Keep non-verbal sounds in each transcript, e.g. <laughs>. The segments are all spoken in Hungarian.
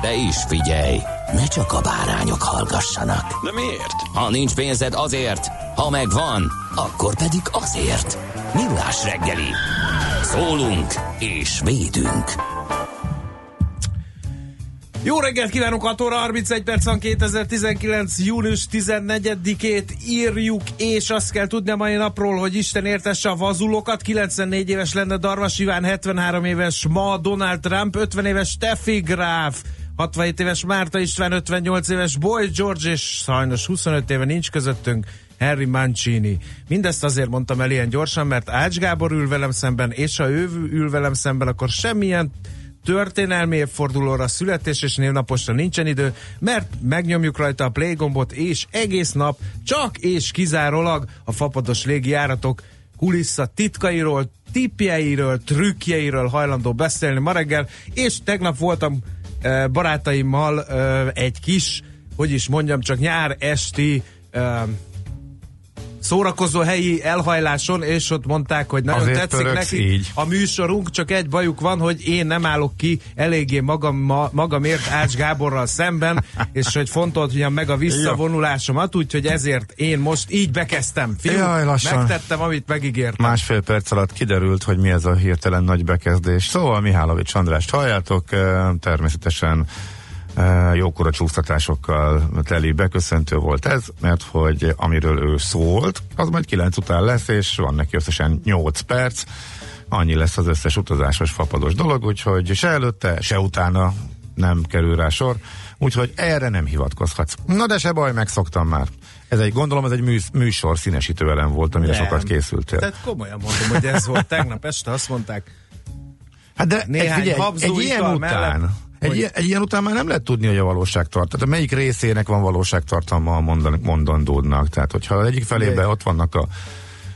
De is figyelj, ne csak a bárányok hallgassanak. De miért? Ha nincs pénzed azért, ha megvan, akkor pedig azért. Millás reggeli. Szólunk és védünk. Jó reggelt kívánok, 6 óra 31 perc van 2019. június 14-ét írjuk, és azt kell tudni a mai napról, hogy Isten értesse a vazulokat. 94 éves lenne Darvas Iván, 73 éves ma Donald Trump, 50 éves Steffi Graf, 67 éves Márta István, 58 éves Boy George, és sajnos 25 éve nincs közöttünk Harry Mancini. Mindezt azért mondtam el ilyen gyorsan, mert Ács Gábor ül velem szemben, és ha ő ül velem szemben, akkor semmilyen történelmi évfordulóra, születés és névnaposra nincsen idő, mert megnyomjuk rajta a play gombot, és egész nap csak és kizárólag a fapados légijáratok kulissza titkairól, tippjeiről, trükkjeiről hajlandó beszélni ma reggel, és tegnap voltam barátaimmal egy kis, hogy is mondjam, csak nyár esti szórakozó helyi elhajláson, és ott mondták, hogy nagyon Azért tetszik pöröksz neki így. a műsorunk, csak egy bajuk van, hogy én nem állok ki eléggé magam, ma, magamért Ács Gáborral szemben, és hogy fontoltam meg a visszavonulásomat, úgyhogy ezért én most így bekezdtem. Fiú, Jaj, lassan. megtettem, amit megígértem. Másfél perc alatt kiderült, hogy mi ez a hirtelen nagy bekezdés. Szóval Mihálovics Andrást halljátok, természetesen jókora csúsztatásokkal teli beköszöntő volt ez, mert hogy amiről ő szólt, az majd 9 után lesz, és van neki összesen 8 perc, annyi lesz az összes utazásos fapados dolog, úgyhogy se előtte, se utána nem kerül rá sor, úgyhogy erre nem hivatkozhatsz. Na de se baj, megszoktam már. Ez egy, gondolom, ez egy mű, műsor színesítő elem volt, amire Nem. sokat készültél. Tehát komolyan mondom, hogy ez volt tegnap este, azt mondták, Hát de Néhány egy, figyelj, egy ilyen után, mellett, egy, hogy- ilyen, egy ilyen után már nem lehet tudni, hogy a valóság tart. Tehát melyik részének van valóságtartalma a mondan, mondandódnak. Tehát, hogyha egyik felében Ugye. ott vannak a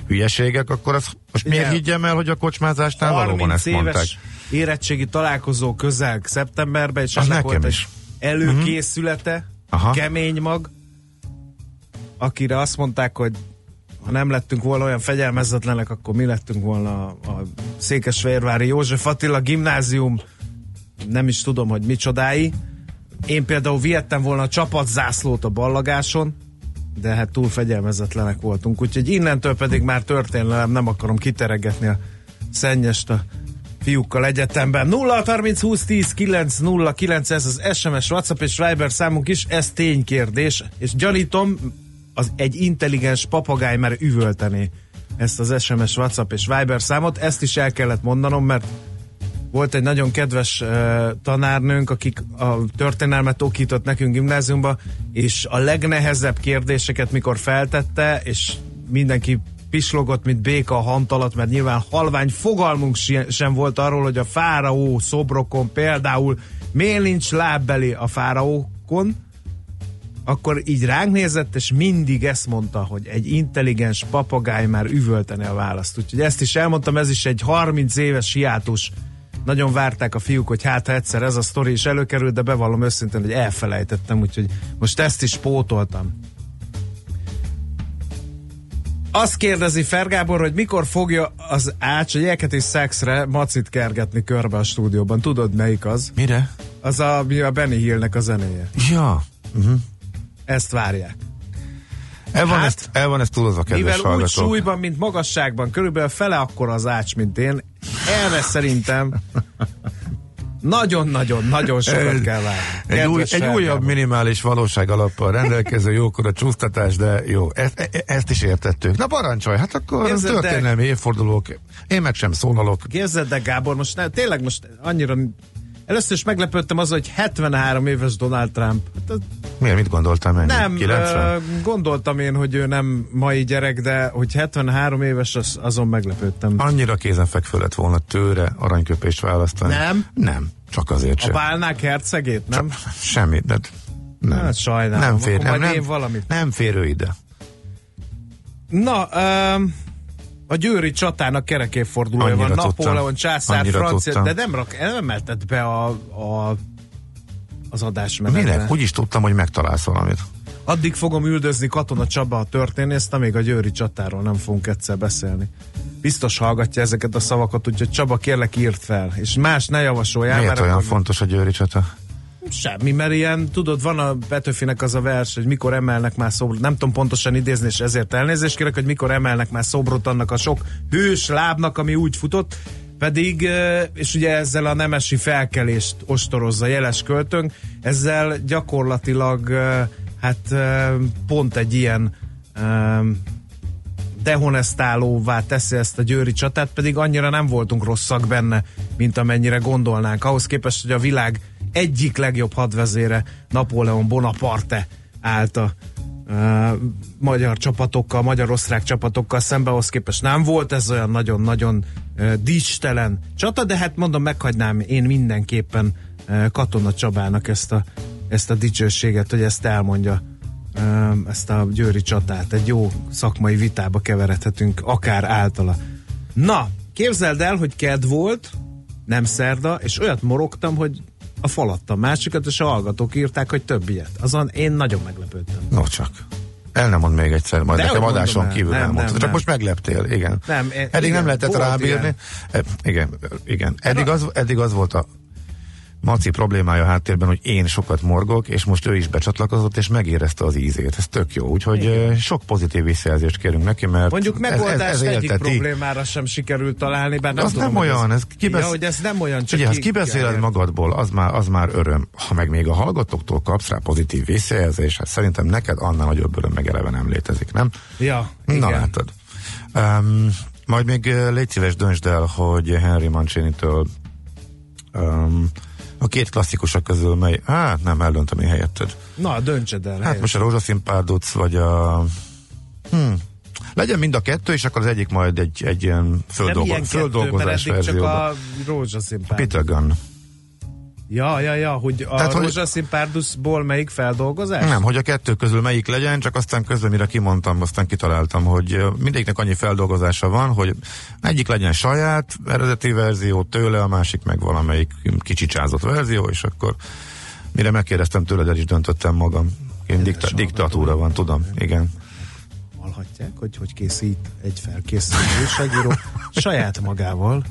hülyeségek, akkor az, most miért Ugye. higgyem el, hogy a kocsmázásnál valóban 30 ezt mondták? éves érettségi találkozó közel szeptemberben, és Az ennek nekem volt egy is. előkészülete, Aha. kemény mag, akire azt mondták, hogy ha nem lettünk volna olyan fegyelmezetlenek, akkor mi lettünk volna a, a Székesfehérvári József Attila gimnázium, nem is tudom, hogy micsodái. Én például vihettem volna a csapatzászlót a ballagáson, de hát túl fegyelmezetlenek voltunk, úgyhogy innentől pedig már történelem, nem akarom kiteregetni a szennyest a fiúkkal egyetemben. 0 30 20 10 9 0 9 ez az SMS, WhatsApp és Viber számunk is, ez ténykérdés, és gyanítom, az egy intelligens papagáj már üvöltené ezt az SMS, WhatsApp és Viber számot, ezt is el kellett mondanom, mert volt egy nagyon kedves uh, tanárnőnk, akik a történelmet okított nekünk gimnáziumba, és a legnehezebb kérdéseket, mikor feltette, és mindenki pislogott, mint béka a hant mert nyilván halvány fogalmunk sem volt arról, hogy a fáraó szobrokon például miért nincs lábbeli a fáraókon, akkor így ránk nézett, és mindig ezt mondta, hogy egy intelligens papagáj már üvöltene a választ. Úgyhogy ezt is elmondtam, ez is egy 30 éves hiátus. Nagyon várták a fiúk, hogy hát ha egyszer ez a sztori is előkerült, de bevallom őszintén, hogy elfelejtettem, úgyhogy most ezt is pótoltam. Azt kérdezi Fergábor, hogy mikor fogja az Ács a Jeket és Szexre macit kergetni körbe a stúdióban. Tudod melyik az? Mire? Az a, mi a Benny Hillnek a zenéje. Ja. Ezt várják. El van, Hát, ezt, el van ezt túlozva, kedves Mivel úgy hallgatók. súlyban, mint magasságban, körülbelül fele akkor az ács, mint én, erre szerintem Nagyon-nagyon-nagyon sokat kell várni. Egy, új, egy újabb minimális valóság alappal rendelkező jókora csúsztatás, de jó, ezt, e- ezt is értettük. Na parancsolj, hát akkor el- történelmi évfordulók, én meg sem szólalok. De Gábor, most ne, tényleg most annyira Először is meglepődtem az, hogy 73 éves Donald Trump. Hát, Miért, mit gondoltál meg? nem, 90? ö, gondoltam én, hogy ő nem mai gyerek, de hogy 73 éves, az, azon meglepődtem. Annyira kézenfekvő volna tőle aranyköpést választani. Nem? Nem, csak azért A sem. bálnák hercegét, nem? Semmi, de nem. Hát sajnálom, nem fér, nem, nem, én valamit. nem fér ő ide. Na, um, a győri csatának kerekéfordulója van. Annyira Napóleon tudtam. császár, Annyira francia, tudtam. de nem, rak, nem emelted be a, a, az adásmenetbe. Minek? Úgy is tudtam, hogy megtalálsz valamit. Addig fogom üldözni Katona Csaba a történészt, amíg a győri csatáról nem fogunk egyszer beszélni. Biztos hallgatja ezeket a szavakat, úgyhogy Csaba kérlek írt fel, és más ne javasoljál. Miért mert olyan akkor- fontos a Győri csata? Semmi, mert ilyen, tudod, van a Petőfinek az a vers, hogy mikor emelnek már szobrot, nem tudom pontosan idézni, és ezért elnézést kérek, hogy mikor emelnek már szobrot annak a sok hős lábnak, ami úgy futott, pedig, és ugye ezzel a nemesi felkelést ostorozza jeles költőnk, ezzel gyakorlatilag hát pont egy ilyen eh, dehonestálóvá teszi ezt a győri csatát, pedig annyira nem voltunk rosszak benne, mint amennyire gondolnánk. Ahhoz képest, hogy a világ egyik legjobb hadvezére, Napóleon Bonaparte állt a uh, magyar csapatokkal, magyar-osztrák csapatokkal szembe, ahhoz képest nem volt ez olyan nagyon-nagyon uh, dicstelen csata, de hát mondom, meghagynám én mindenképpen uh, Katona Csabának ezt a, ezt a dicsőséget, hogy ezt elmondja ezt a győri csatát. Egy jó szakmai vitába keveredhetünk, akár általa. Na, képzeld el, hogy ked volt, nem szerda, és olyat morogtam, hogy a falattam másikat, és a hallgatók írták, hogy több ilyet. Azon én nagyon meglepődtem. No csak. El nem mond még egyszer, majd De nekem adáson el. kívül Nem, elmondtad. nem, Csak nem. most megleptél, igen. Nem, e- eddig igen, nem lehetett rábírni. ilyen. E, igen, igen. Eddig az, eddig az volt a Maci problémája a háttérben, hogy én sokat morgok, és most ő is becsatlakozott, és megérezte az ízét. Ez tök jó. Úgyhogy eh, sok pozitív visszajelzést kérünk neki, mert Mondjuk megoldást ez, ez, ez egyik problémára sem sikerült találni, bár nem Az tudom, nem olyan, ez ez, kibesz... ja, hogy ez nem olyan, csak Ugye, ha ki kibeszéled kell magadból, az már, az már öröm. Ha meg még a hallgatóktól kapsz rá pozitív visszajelzést, hát szerintem neked annál nagyobb öröm meg eleve nem létezik, nem? Ja, Na igen. látod. Um, majd még légy szíves döntsd el, hogy Henry Mancini-től um, a két klasszikusok közül mely... Hát nem, eldöntöm én helyetted. Na, döntsed el. Hát helyes. most a rózsaszín párduc, vagy a... Hmm. Legyen mind a kettő, és akkor az egyik majd egy, egy ilyen földolgo- ilyen kettő, földolgozás eddig csak verzióban. a rózsaszín pár. Peter Gunn. Ja, ja, ja, hogy a Tehát, Tehát, hogy- rózsaszín párduszból melyik feldolgozás? Nem, hogy a kettő közül melyik legyen, csak aztán közben mire kimondtam, aztán kitaláltam, hogy mindegyiknek annyi feldolgozása van, hogy egyik legyen saját eredeti verzió tőle, a másik meg valamelyik kicsicsázott verzió, és akkor mire megkérdeztem tőled, el is döntöttem magam. Én dikta- diktatúra van, tudom, igen. Hallhatják, hogy hogy készít egy felkészült újságíró saját magával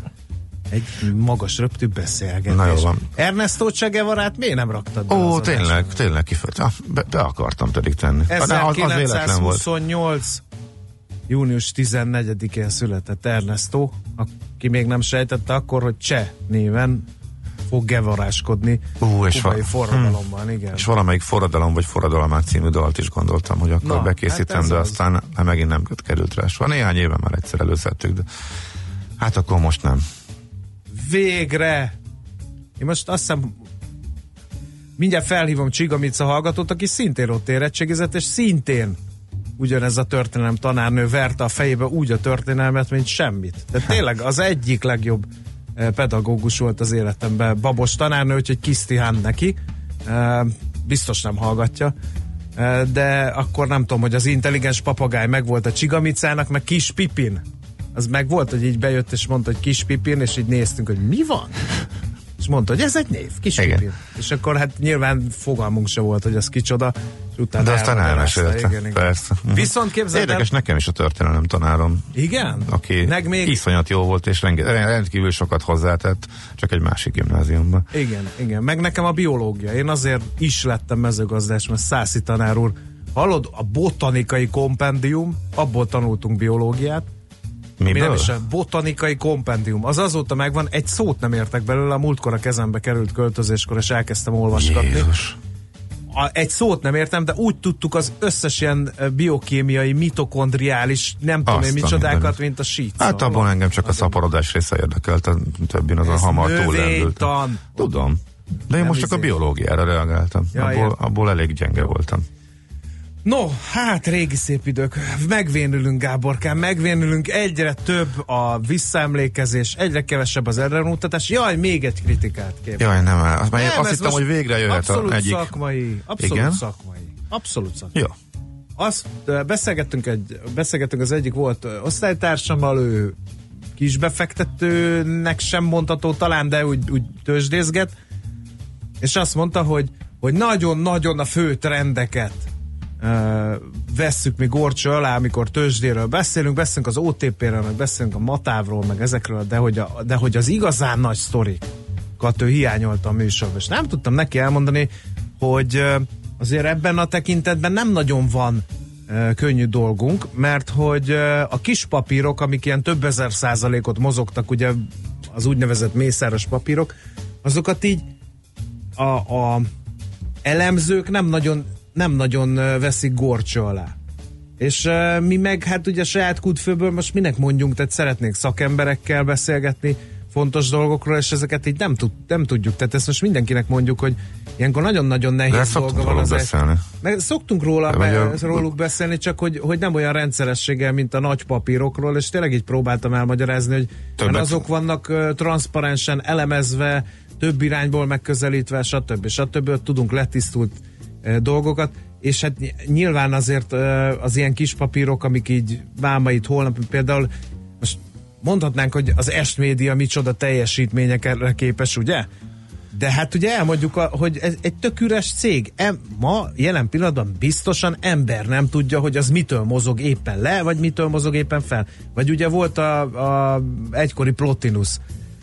egy magas röptű beszélgetés. Na, jó van. Ernesto Che Guevarát miért nem raktad be Ó, tényleg, adásba? tényleg kifejt. Ah, be, be akartam pedig tenni. Ah, de az, az véletlen volt. 1928 június 14-én született Ernesto, aki még nem sejtette akkor, hogy Cseh néven fog gevaráskodni Ú, és kubai va- forradalomban, igen. És valamelyik forradalom vagy forradalmát című dalt is gondoltam, hogy akkor Na, Na, bekészítem, hát de az. aztán hát megint nem került rá soha. Néhány éve már egyszer előszedtük, de hát akkor most nem. Végre! Én most azt hiszem mindjárt felhívom Csigamica hallgatót, aki szintén ott érettségizett, és szintén ugyanez a történelem tanárnő verte a fejébe úgy a történelmet, mint semmit. De tényleg az egyik legjobb eh, pedagógus volt az életemben. Babos tanárnő, úgyhogy Kisztihán neki. Eh, Biztos nem hallgatja. Eh, De akkor nem tudom, hogy az intelligens papagáj megvolt a Csigamicának, meg Kis Pipin. Az meg volt, hogy így bejött és mondta, hogy Kis Pipin, és így néztünk, hogy mi van? És mondta, hogy ez egy név, Kis Igen. Pipin. És akkor hát nyilván fogalmunk se volt, hogy az kicsoda, és utána De aztán elmesélte. Igen, igen. Persze. Mhm. Viszont képzeld el, Érdekes, nekem is a történelem tanárom, igen? aki Meg még, iszonyat jó volt, és renge, rendkívül sokat hozzátett, csak egy másik gimnáziumban. igen, igen, meg nekem a biológia. Én azért is lettem mezőgazdás, mert Szászi tanár úr, hallod, a botanikai kompendium, abból tanultunk biológiát, Miből? nem is a botanikai kompendium. Az azóta megvan, egy szót nem értek belőle, a múltkor a kezembe került költözéskor, és elkezdtem olvasgatni. Jézus. A, egy szót nem értem, de úgy tudtuk az összes ilyen biokémiai, mitokondriális, nem tudom én a micsodákat, mint a sít. Hát abból engem csak a szaporodás része érdekelt, a többin azon Ez hamar túlendültem. növénytan. Tudom. De én Nem most csak a izé. biológiára reagáltam. Ja, abból, értem. abból elég gyenge voltam. No, hát régi szép idők. Megvénülünk, Gáborkám, megvénülünk. Egyre több a visszaemlékezés, egyre kevesebb az erremutatás. Jaj, még egy kritikát kérek. Jaj, nem, azt, Nem, azt hittem, hogy végre jöhet Abszolút a egyik. szakmai. Abszolút Igen? szakmai. Abszolút szakmai. Jó. Azt beszélgettünk, egy, beszélgettünk az egyik volt osztálytársammal, ő kisbefektetőnek sem mondható talán, de úgy, úgy tőzsdézget, és azt mondta, hogy, hogy nagyon-nagyon a fő trendeket vesszük mi gorcső alá, amikor tőzsdéről beszélünk, beszélünk az OTP-ről, meg beszélünk a Matávról, meg ezekről, de hogy, a, de hogy az igazán nagy sztorikat ő hiányolta a műsorban, és nem tudtam neki elmondani, hogy azért ebben a tekintetben nem nagyon van könnyű dolgunk, mert hogy a kis papírok, amik ilyen több ezer százalékot mozogtak, ugye az úgynevezett mészáros papírok, azokat így a, a elemzők nem nagyon, nem nagyon veszik gorcső alá. És uh, mi meg hát ugye saját kútfőből most minek mondjunk, tehát szeretnénk szakemberekkel beszélgetni fontos dolgokról, és ezeket így nem, tud, nem tudjuk. Tehát ezt most mindenkinek mondjuk, hogy ilyenkor nagyon-nagyon De nehéz szoktunk dolga van az egy- beszélni. meg szoktunk róla be, a- róluk beszélni, csak hogy, hogy nem olyan rendszerességgel, mint a nagy papírokról, és tényleg így próbáltam elmagyarázni, hogy Többet- mert azok vannak uh, transzparensen elemezve, több irányból megközelítve, stb. stb. Ott tudunk letisztult uh, dolgokat, és hát ny- nyilván azért az ilyen kis papírok, amik így vámait holnap, például most mondhatnánk, hogy az est média micsoda teljesítményekre képes, ugye? De hát ugye elmondjuk, hogy ez egy tök üres cég. Em, ma jelen pillanatban biztosan ember nem tudja, hogy az mitől mozog éppen le, vagy mitől mozog éppen fel. Vagy ugye volt a, a egykori Plotinus,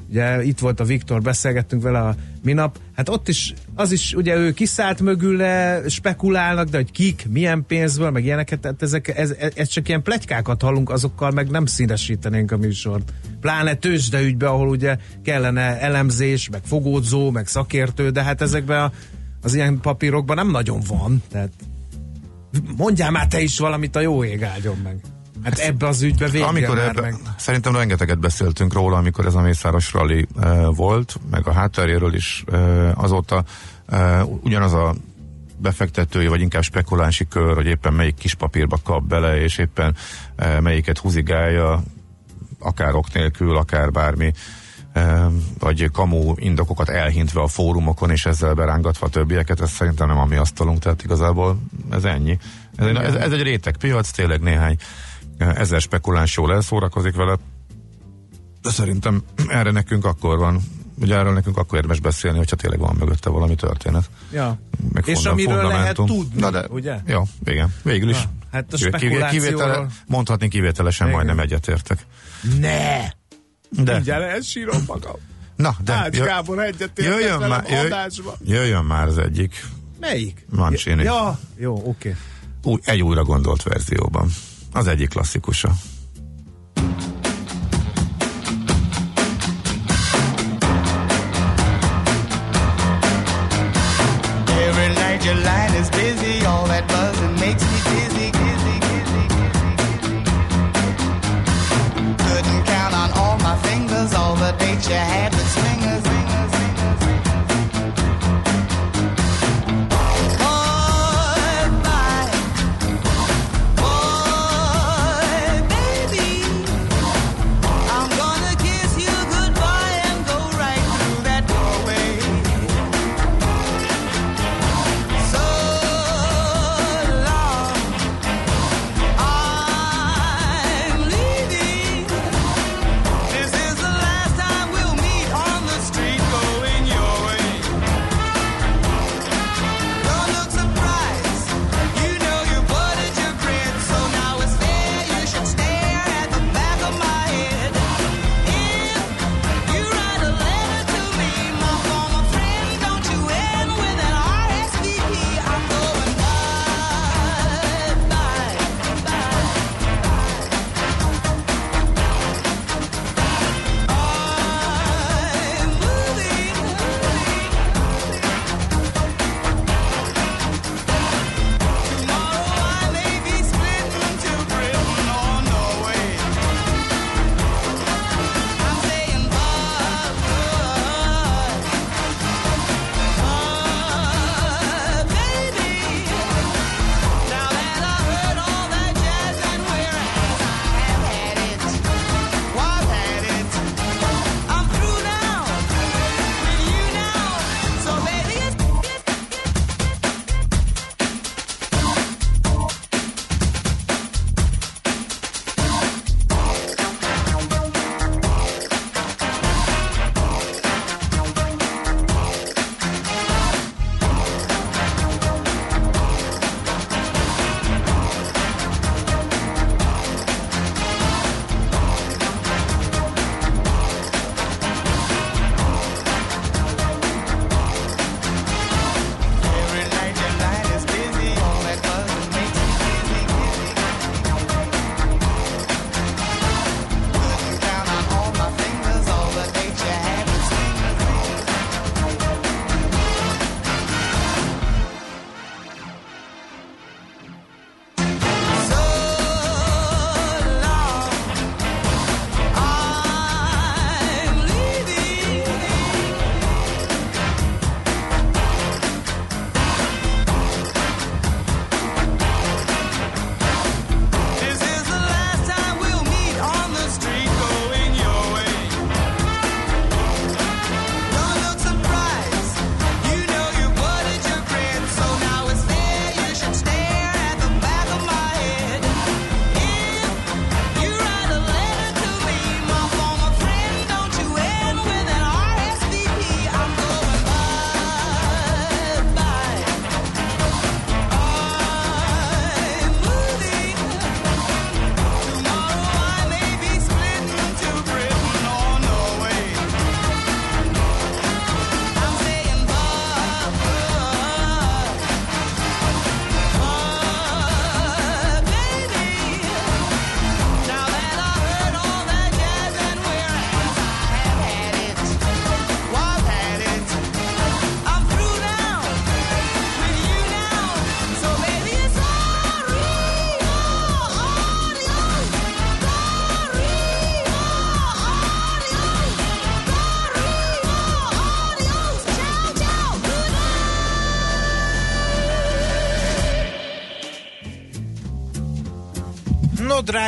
ugye itt volt a Viktor, beszélgettünk vele a minap, hát ott is, az is, ugye ő kiszállt mögüle, spekulálnak, de hogy kik, milyen pénzből, meg ilyeneket, tehát ezek, ez, ez csak ilyen pletykákat hallunk, azokkal meg nem színesítenénk a műsort. Pláne tőzsdeügybe, ahol ugye kellene elemzés, meg fogódzó, meg szakértő, de hát ezekben a, az ilyen papírokban nem nagyon van, tehát mondjál már te is valamit a jó ég áldjon meg. Hát ebbe az ügybe végül Amikor ebbe, meg. szerintem rengeteget beszéltünk róla, amikor ez a Mészáros Rally uh, volt, meg a hátteréről is uh, azóta uh, ugyanaz a befektetői, vagy inkább spekulánsi kör, hogy éppen melyik kis papírba kap bele, és éppen uh, melyiket húzigálja, akár ok nélkül, akár bármi vagy kamu indokokat elhintve a fórumokon, és ezzel berángatva a többieket, ez szerintem nem a mi asztalunk, tehát igazából ez ennyi. Ez, egy- ez, ez egy réteg piac, tényleg néhány ezer spekuláns jól elszórakozik vele, de szerintem erre nekünk akkor van, ugye erről nekünk akkor érdemes beszélni, hogyha tényleg van mögötte valami történet. Ja. Meg És amiről lehet fundamentum. tudni, Na de, ugye? Jó, igen, végül is. Na, hát a spekulációról- kivétele, mondhatni kivételesen Igen. majdnem egyetértek. Ne! De, Mindjárt elsírom magam. na, de Ács jö- Gábor egyetértett jöjjön már, jöjj, jöjjön már az egyik. Melyik? Mancini. Ja, jó, oké. Okay. Új, egy újra gondolt verzióban. Az egyik klasszikusa. Me you had with swingers,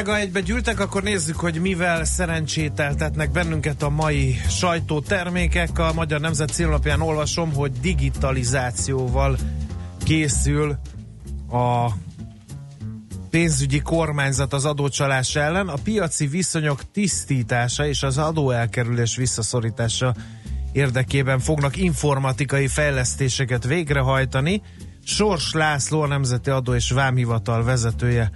drága egybe gyűltek, akkor nézzük, hogy mivel szerencsételtetnek bennünket a mai sajtótermékek. A Magyar Nemzet címlapján olvasom, hogy digitalizációval készül a pénzügyi kormányzat az adócsalás ellen, a piaci viszonyok tisztítása és az adóelkerülés visszaszorítása érdekében fognak informatikai fejlesztéseket végrehajtani. Sors László, a Nemzeti Adó és Vámhivatal vezetője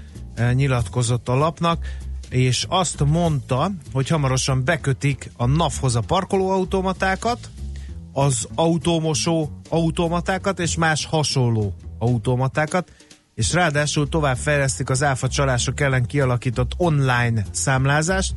nyilatkozott a lapnak, és azt mondta, hogy hamarosan bekötik a NAV-hoz a parkolóautomatákat, az autómosó automatákat és más hasonló automatákat, és ráadásul tovább fejlesztik az áfa csalások ellen kialakított online számlázást,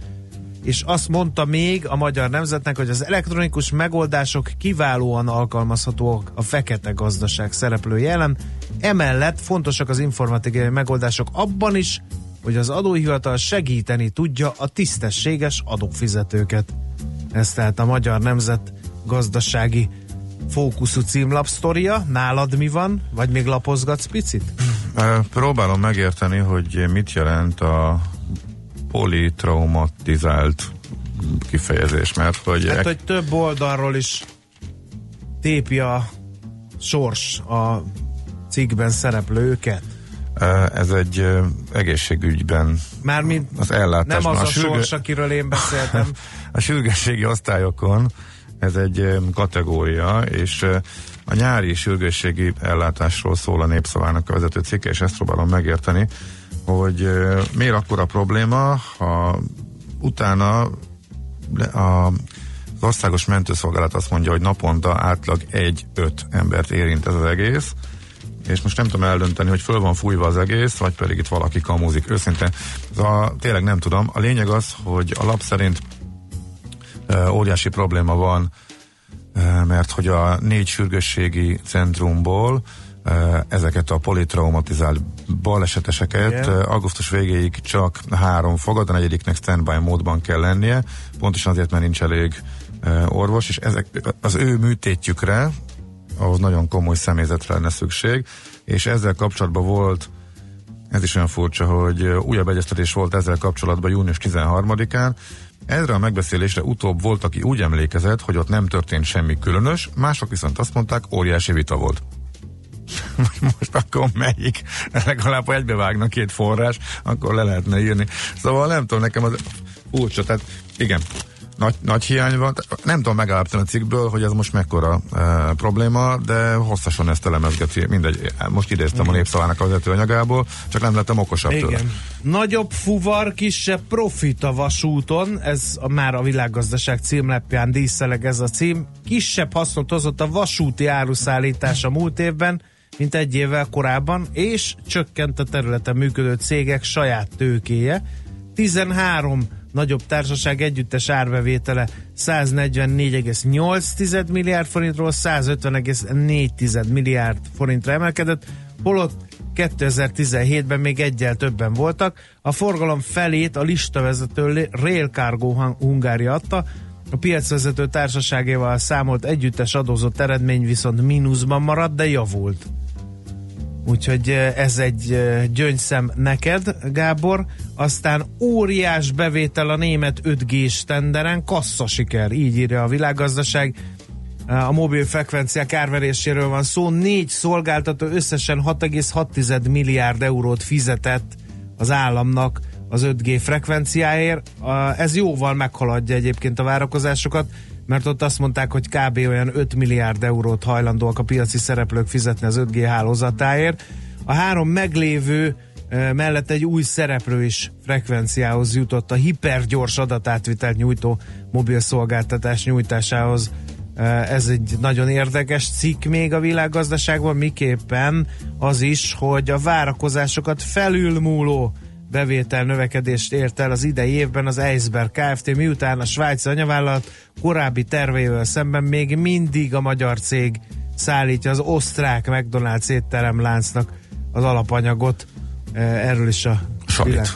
és azt mondta még a magyar nemzetnek, hogy az elektronikus megoldások kiválóan alkalmazhatóak a fekete gazdaság szereplői ellen. Emellett fontosak az informatikai megoldások abban is, hogy az adóhivatal segíteni tudja a tisztességes adófizetőket. Ez tehát a magyar nemzet gazdasági fókuszú címlapsztoria. Nálad mi van? Vagy még lapozgatsz picit? Próbálom megérteni, hogy mit jelent a politraumatizált kifejezés, mert hogy... Hát, hogy több oldalról is tépi a sors a cikkben szereplőket. Ez egy egészségügyben Mármint az ellátásban. nem az a, a sürge... sors, akiről én beszéltem. <laughs> a sürgősségi osztályokon ez egy kategória, és a nyári sürgősségi ellátásról szól a népszavának a vezető cikke, és ezt próbálom megérteni, hogy miért akkor a probléma, ha utána a az országos mentőszolgálat azt mondja, hogy naponta átlag egy-öt embert érint ez az egész, és most nem tudom eldönteni, hogy föl van fújva az egész, vagy pedig itt valaki kamuzik. Őszintén, a, tényleg nem tudom. A lényeg az, hogy a lap szerint e, óriási probléma van, e, mert hogy a négy sürgősségi centrumból ezeket a politraumatizált baleseteseket Igen. augusztus végéig csak három fogad, a negyediknek standby módban kell lennie, pontosan azért, mert nincs elég orvos, és ezek, az ő műtétjükre, ahhoz nagyon komoly személyzetre lenne szükség, és ezzel kapcsolatban volt ez is olyan furcsa, hogy újabb egyeztetés volt ezzel kapcsolatban június 13-án. Erre a megbeszélésre utóbb volt, aki úgy emlékezett, hogy ott nem történt semmi különös, mások viszont azt mondták, óriási vita volt. Most akkor melyik, legalább ha egybevágna két forrás, akkor le lehetne írni. Szóval nem tudom, nekem az furcsa, tehát igen, nagy, nagy hiány van. Nem tudom megállapítani a cikkből, hogy ez most mekkora e, probléma, de hosszasan ezt elemezgeti. Mindegy, most idéztem mm. a népszavának a vezetőanyagából, csak nem lettem okosabb Igen. tőle. Nagyobb fuvar, kisebb profit a vasúton, ez a, már a világgazdaság címlepján díszeleg ez a cím. Kisebb hasznot hozott a vasúti áruszállítás a múlt évben, mint egy évvel korábban, és csökkent a területen működő cégek saját tőkéje. 13 nagyobb társaság együttes árbevétele 144,8 milliárd forintról 150,4 milliárd forintra emelkedett, holott 2017-ben még egyel többen voltak. A forgalom felét a listavezető Rail Cargo Hungária adta, a piacvezető társaságéval számolt együttes adózott eredmény viszont mínuszban maradt, de javult. Úgyhogy ez egy gyöngyszem neked, Gábor. Aztán óriás bevétel a német 5G-s tenderen, kassza siker, így írja a világgazdaság. A mobil frekvenciák árveréséről van szó. Négy szolgáltató összesen 6,6 milliárd eurót fizetett az államnak az 5G frekvenciáért. Ez jóval meghaladja egyébként a várakozásokat mert ott azt mondták, hogy kb. olyan 5 milliárd eurót hajlandóak a piaci szereplők fizetni az 5G hálózatáért. A három meglévő mellett egy új szereplő is frekvenciához jutott a hipergyors adatátvitelt nyújtó mobil szolgáltatás nyújtásához. Ez egy nagyon érdekes cikk még a világgazdaságban, miképpen az is, hogy a várakozásokat felülmúló bevétel növekedést ért el az idei évben az Eisberg Kft. miután a svájci anyavállalat korábbi terveivel szemben még mindig a magyar cég szállítja az osztrák McDonald's étteremláncnak az alapanyagot. E, erről is a Salit. Világ.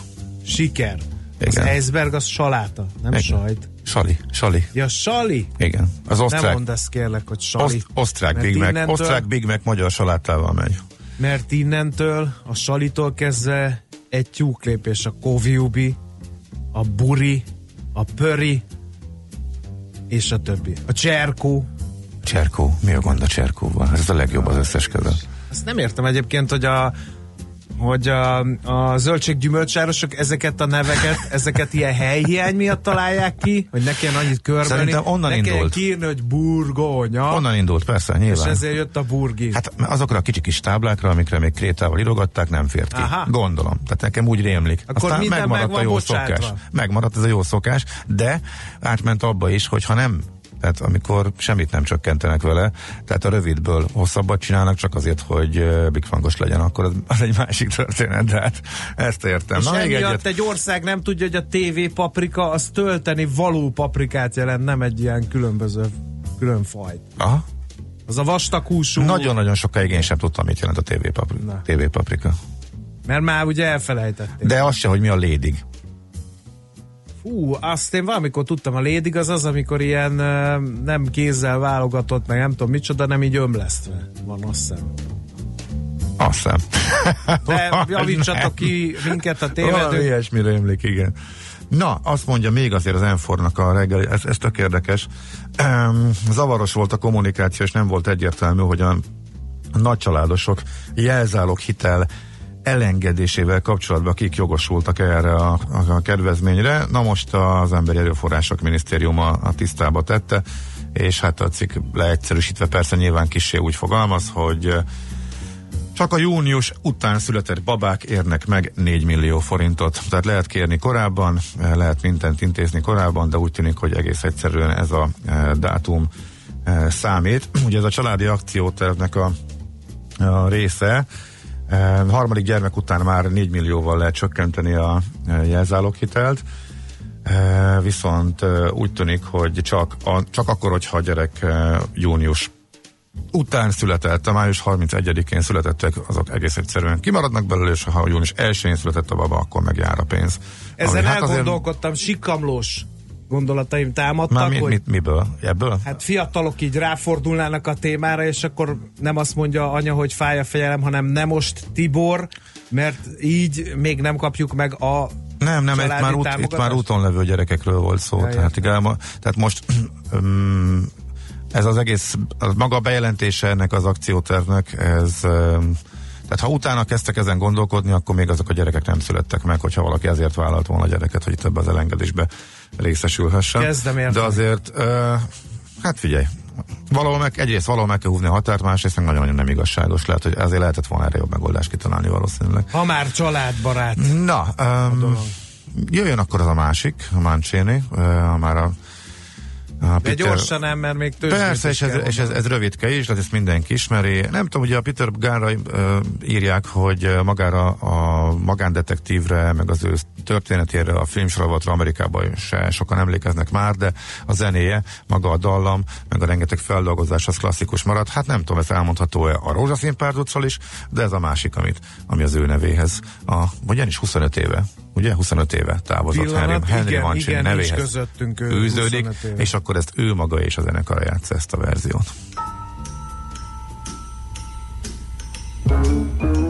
Siker. Igen. Az iceberg az saláta, nem Igen. sajt. Sali, Sali. Ja, Sali? Igen. Az osztrák. Nem mondd ezt kérlek, hogy Sali. Oszt, osztrák Big Mac. Innentől, osztrák Big Mac magyar salátával megy. Mert innentől, a Salitól kezdve egy tyúklépés a Koviubi, a Buri, a Pöri, és a többi. A Cserkó. Cserkó, mi a gond a Cserkóval? Ez a legjobb az összes közül. Azt nem értem egyébként, hogy a hogy a, a zöldséggyümölcsárosok ezeket a neveket, ezeket ilyen helyhiány miatt találják ki, hogy ne kelljen annyit körbelni. Szerintem onnan ne indult. kiírni, hogy burgonya. Onnan indult, persze, és nyilván. ezért jött a burgi. Hát azokra a kicsi kis táblákra, amikre még krétával írogatták, nem fért ki. Aha. Gondolom. Tehát nekem úgy rémlik. Akkor Aztán megmaradt meg a jó bocsátva. szokás. Megmaradt ez a jó szokás, de átment abba is, hogy ha nem tehát amikor semmit nem csökkentenek vele, tehát a rövidből hosszabbat csinálnak csak azért, hogy bigfangos legyen, akkor az, egy másik történet, de hát ezt értem. és Na, emiatt egyet. egy ország nem tudja, hogy a TV paprika az tölteni való paprikát jelent, nem egy ilyen különböző külön fajt. Aha. Az a vastagúsú, Nagyon-nagyon sokáig én sem tudtam, mit jelent a TV paprika. TV paprika. mert már ugye elfelejtették. De az se, hogy mi a lédig. Fú, azt én valamikor tudtam, a lédig az az, amikor ilyen nem kézzel válogatott, meg nem tudom micsoda, nem így ömlesztve van, azt hiszem. Azt hiszem. De javítsatok ki <laughs> minket a Valami tévedők. ilyesmire emlék, igen. Na, azt mondja még azért az Enfornak a reggeli, ez, ez tök érdekes. Um, zavaros volt a kommunikáció, és nem volt egyértelmű, hogy a nagycsaládosok jelzálog hitel elengedésével kapcsolatban kik jogosultak erre a, a, kedvezményre. Na most az Emberi Erőforrások Minisztériuma a tisztába tette, és hát a cikk leegyszerűsítve persze nyilván kissé úgy fogalmaz, hogy csak a június után született babák érnek meg 4 millió forintot. Tehát lehet kérni korábban, eh, lehet mindent intézni korábban, de úgy tűnik, hogy egész egyszerűen ez a dátum számít. Ugye ez a családi akciótervnek a, a része. Harmadik gyermek után már 4 millióval lehet csökkenteni a jelzáloghitelt. Viszont úgy tűnik, hogy csak, a, csak akkor, hogyha a gyerek június után született, a május 31-én születettek, azok egész egyszerűen kimaradnak belőle, és ha június 1-én született a baba, akkor meg jár a pénz. Ezen Ami hát azért- elgondolkodtam, sikamlós gondolataim támadtak, Már mi, hogy mit, miből? Ebből? hát fiatalok így ráfordulnának a témára, és akkor nem azt mondja anya, hogy fáj a fejelem, hanem nem most Tibor, mert így még nem kapjuk meg a Nem, nem, itt már, út, itt már úton levő gyerekekről volt szó. Ja, tehát, ma- tehát most <clears throat> um, ez az egész, az maga a bejelentése ennek az akciótervnek, ez um, tehát ha utána kezdtek ezen gondolkodni, akkor még azok a gyerekek nem születtek meg, hogyha valaki ezért vállalt volna a gyereket, hogy több az elengedésbe részesülhessen. Kezdem érteni. De azért, uh, hát figyelj, valahol meg, egyrészt valahol meg kell húzni a határt, másrészt meg nagyon-nagyon nem igazságos. Lehet, hogy ezért lehetett volna erre jobb megoldást kitalálni valószínűleg. ha már családbarát. Na, um, jöjjön akkor az a másik, a Mancini, uh, már a, a De gyorsan nem, mert még több. Persze, és, ez, és ez, ez rövidke is, tehát ezt mindenki ismeri. Nem tudom, ugye a Peter Gánra írják, hogy magára a magándetektívre, meg az ő történetére, a filmsoravatra Amerikában se sokan emlékeznek már, de a zenéje, maga a dallam, meg a rengeteg feldolgozás az klasszikus maradt. Hát nem tudom, ez elmondható-e a Rózsaszín párduccal is, de ez a másik, amit, ami az ő nevéhez. A, ugyanis 25 éve, ugye 25 éve távozott Pillanat, Henry, Henry igen, igen, nevéhez közöttünk, ő űződik, 25 éve. és akkor ezt ő maga és a zenekar játsza ezt a verziót. Hol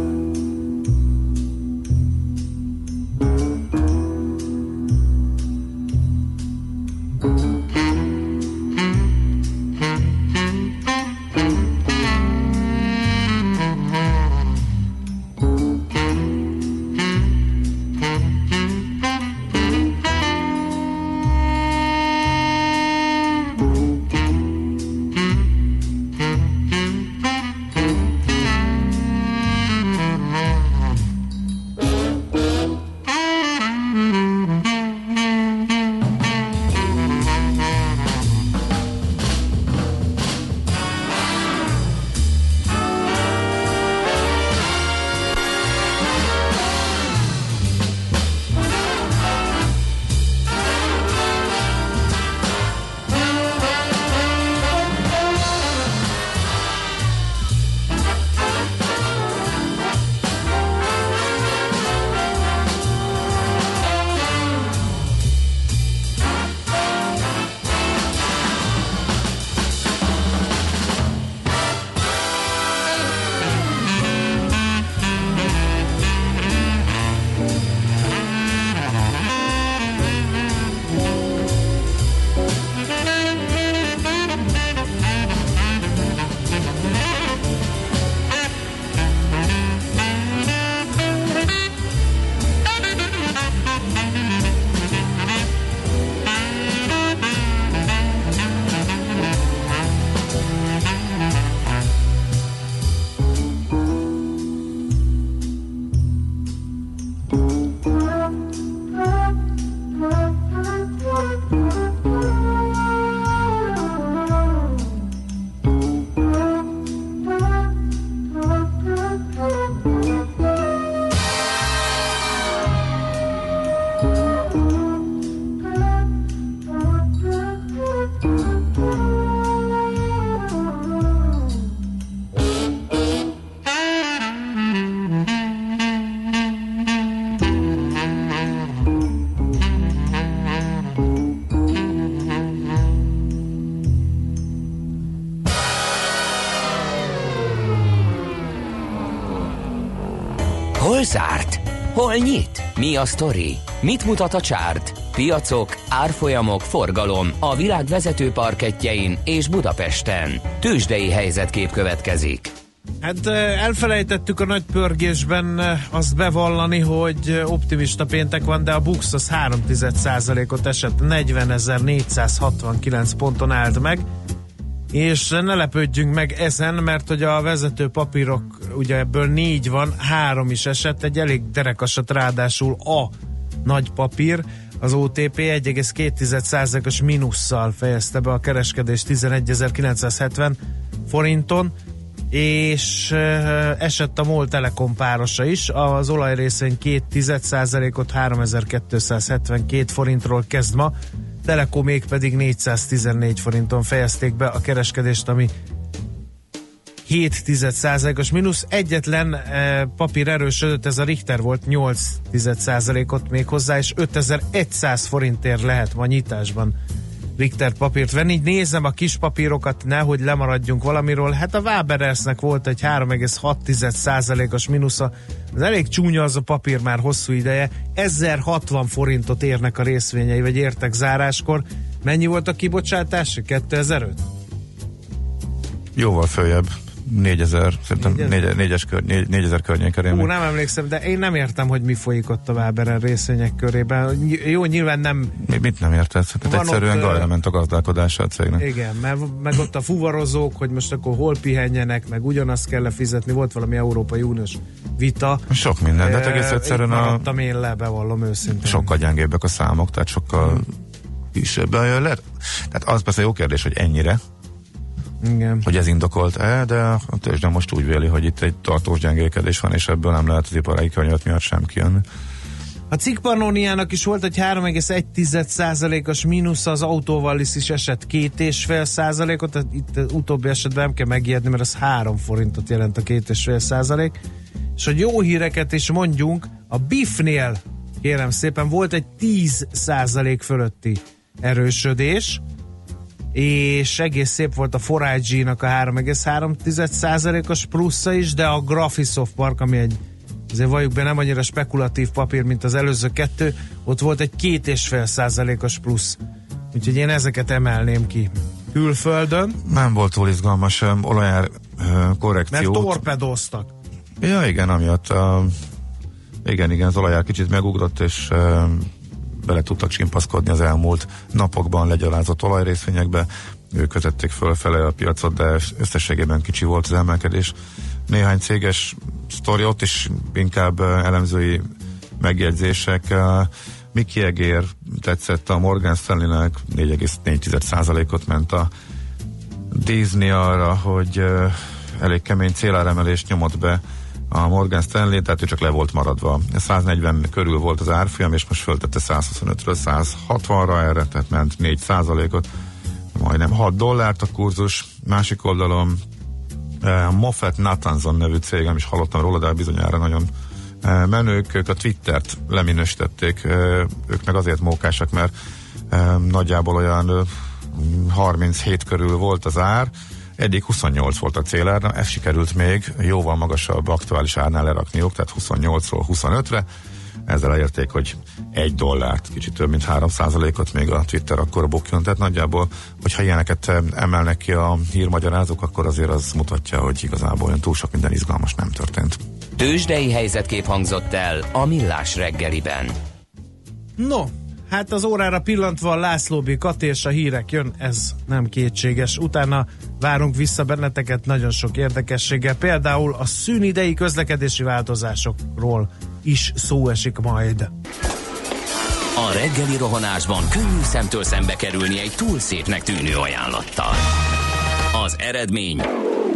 nyit? Mi a sztori? Mit mutat a csárt? Piacok, árfolyamok, forgalom a világ vezető parketjein és Budapesten. Tősdei helyzetkép következik. Hát elfelejtettük a nagy pörgésben azt bevallani, hogy optimista péntek van, de a Bux az 3 ot esett, 40.469 ponton állt meg, és ne lepődjünk meg ezen, mert hogy a vezető papírok, ugye ebből négy van, három is esett, egy elég derekasat ráadásul a nagy papír, az OTP 1,2%-os mínusszal fejezte be a kereskedés 11.970 forinton, és esett a MOL Telekom párosa is, az olajrészén 2,1%-ot 3272 forintról kezd ma, Telekomék pedig 414 forinton fejezték be a kereskedést, ami 7%-os mínusz. Egyetlen e, papír erősödött, ez a Richter volt 8%-ot még hozzá, és 5100 forintért lehet ma nyitásban Richter papírt venni. Így nézem a kis papírokat, nehogy lemaradjunk valamiről. Hát a Waberersnek volt egy 3,6%-os mínusza. Ez elég csúnya az a papír már hosszú ideje. 1060 forintot érnek a részvényei, vagy értek záráskor. Mennyi volt a kibocsátás? 2005? Jóval följebb. 4000, szerintem 4000, 4, kör, 4000 környéken. Ú, nem emlékszem, de én nem értem, hogy mi folyik ott a Váberen részvények körében. Jó, nyilván nem... Mi, mit nem érted? Hát egyszerűen ott, gajra ment a gazdálkodása a cégnek. Igen, mert meg ott a fuvarozók, hogy most akkor hol pihenjenek, meg ugyanazt kell fizetni, volt valami Európai Uniós vita. Sok minden, de hát egész egyszerűen a... én le, bevallom őszintén. Sokkal gyengébbek a számok, tehát sokkal hmm. kisebb. Tehát az persze jó kérdés, hogy ennyire, igen. hogy ez indokolt-e, de a tőzsde most úgy véli, hogy itt egy tartós gyengélkedés van, és ebből nem lehet az iparai környezet miatt sem kijönni. A cikkpannóniának is volt egy 3,1%-os mínusz, az autóval is esett 2,5%-ot, tehát itt utóbbi esetben nem kell megijedni, mert az 3 forintot jelent a 2,5%. És hogy jó híreket is mondjunk, a BIF-nél kérem szépen volt egy 10% fölötti erősödés, és egész szép volt a Forage-nak a 3,3%-os plusza is, de a Graphisoft Park, ami egy azért valljuk be nem annyira spekulatív papír, mint az előző kettő, ott volt egy két és fél százalékos plusz. Úgyhogy én ezeket emelném ki. Külföldön. Nem volt túl izgalmas um, olajár uh, korrekció. Mert torpedóztak. Ja, igen, amiatt uh, igen, igen, az olajár kicsit megugrott, és uh, bele tudtak csimpaszkodni az elmúlt napokban legyalázott olajrészvényekbe. Ők vezették fölfele a piacot, de összességében kicsi volt az emelkedés. Néhány céges sztori, ott is inkább elemzői megjegyzések. Miki Egér tetszett a Morgan Stanley-nek, 4,4%-ot ment a Disney arra, hogy elég kemény céláremelést nyomott be a Morgan Stanley, tehát ő csak le volt maradva. 140 körül volt az árfolyam, és most föltette 125-ről 160-ra erre, tehát ment 4 ot majdnem 6 dollárt a kurzus. Másik oldalon eh, Moffat Nathanson nevű cég, nem is hallottam róla, de bizonyára nagyon eh, menők, ők a Twittert leminősítették, eh, ők meg azért mókásak, mert nagyjából olyan eh, 37 körül volt az ár, Eddig 28 volt a célár, ez sikerült még jóval magasabb aktuális árnál lerakniuk, tehát 28-ról 25-re. Ezzel elérték, hogy egy dollárt, kicsit több mint 3 ot még a Twitter akkor bukjon. Tehát nagyjából, hogyha ilyeneket emelnek ki a hírmagyarázók, akkor azért az mutatja, hogy igazából olyan túl sok minden izgalmas nem történt. Tőzsdei helyzetkép hangzott el a Millás reggeliben. No, Hát az órára pillantva László B. Kati és a hírek jön, ez nem kétséges. Utána várunk vissza benneteket nagyon sok érdekességgel, például a szűnidei közlekedési változásokról is szó esik majd. A reggeli rohanásban könnyű szemtől szembe kerülni egy túl szépnek tűnő ajánlattal. Az eredmény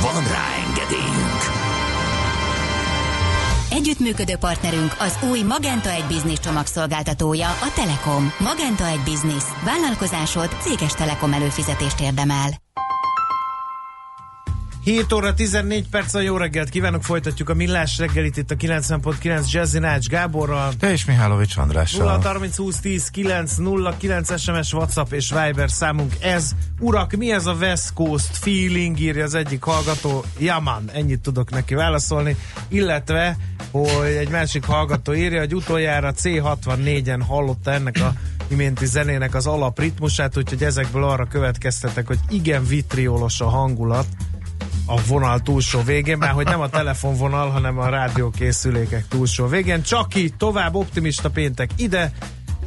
Van rá engedélyünk! Együtt Együttműködő partnerünk az új Magenta egy Business csomagszolgáltatója, a Telekom. Magenta egy Business. Vállalkozásod céges Telekom előfizetést érdemel. 7 óra 14 perc a jó reggelt kívánok, folytatjuk a millás reggelit itt a 90.9 Jazzy Nács Gáborral. Te és Mihálovics Andrással. 0 30 20 10 9 0 9 SMS, WhatsApp és Viber számunk ez. Urak, mi ez a West Coast feeling, írja az egyik hallgató. Jaman, ennyit tudok neki válaszolni. Illetve, hogy egy másik hallgató írja, hogy utoljára C64-en hallotta ennek a iménti zenének az alapritmusát, úgyhogy ezekből arra következtetek, hogy igen vitriolos a hangulat a vonal túlsó végén, már hogy nem a telefonvonal, hanem a rádiókészülékek túlsó végén. Csak így tovább optimista péntek ide,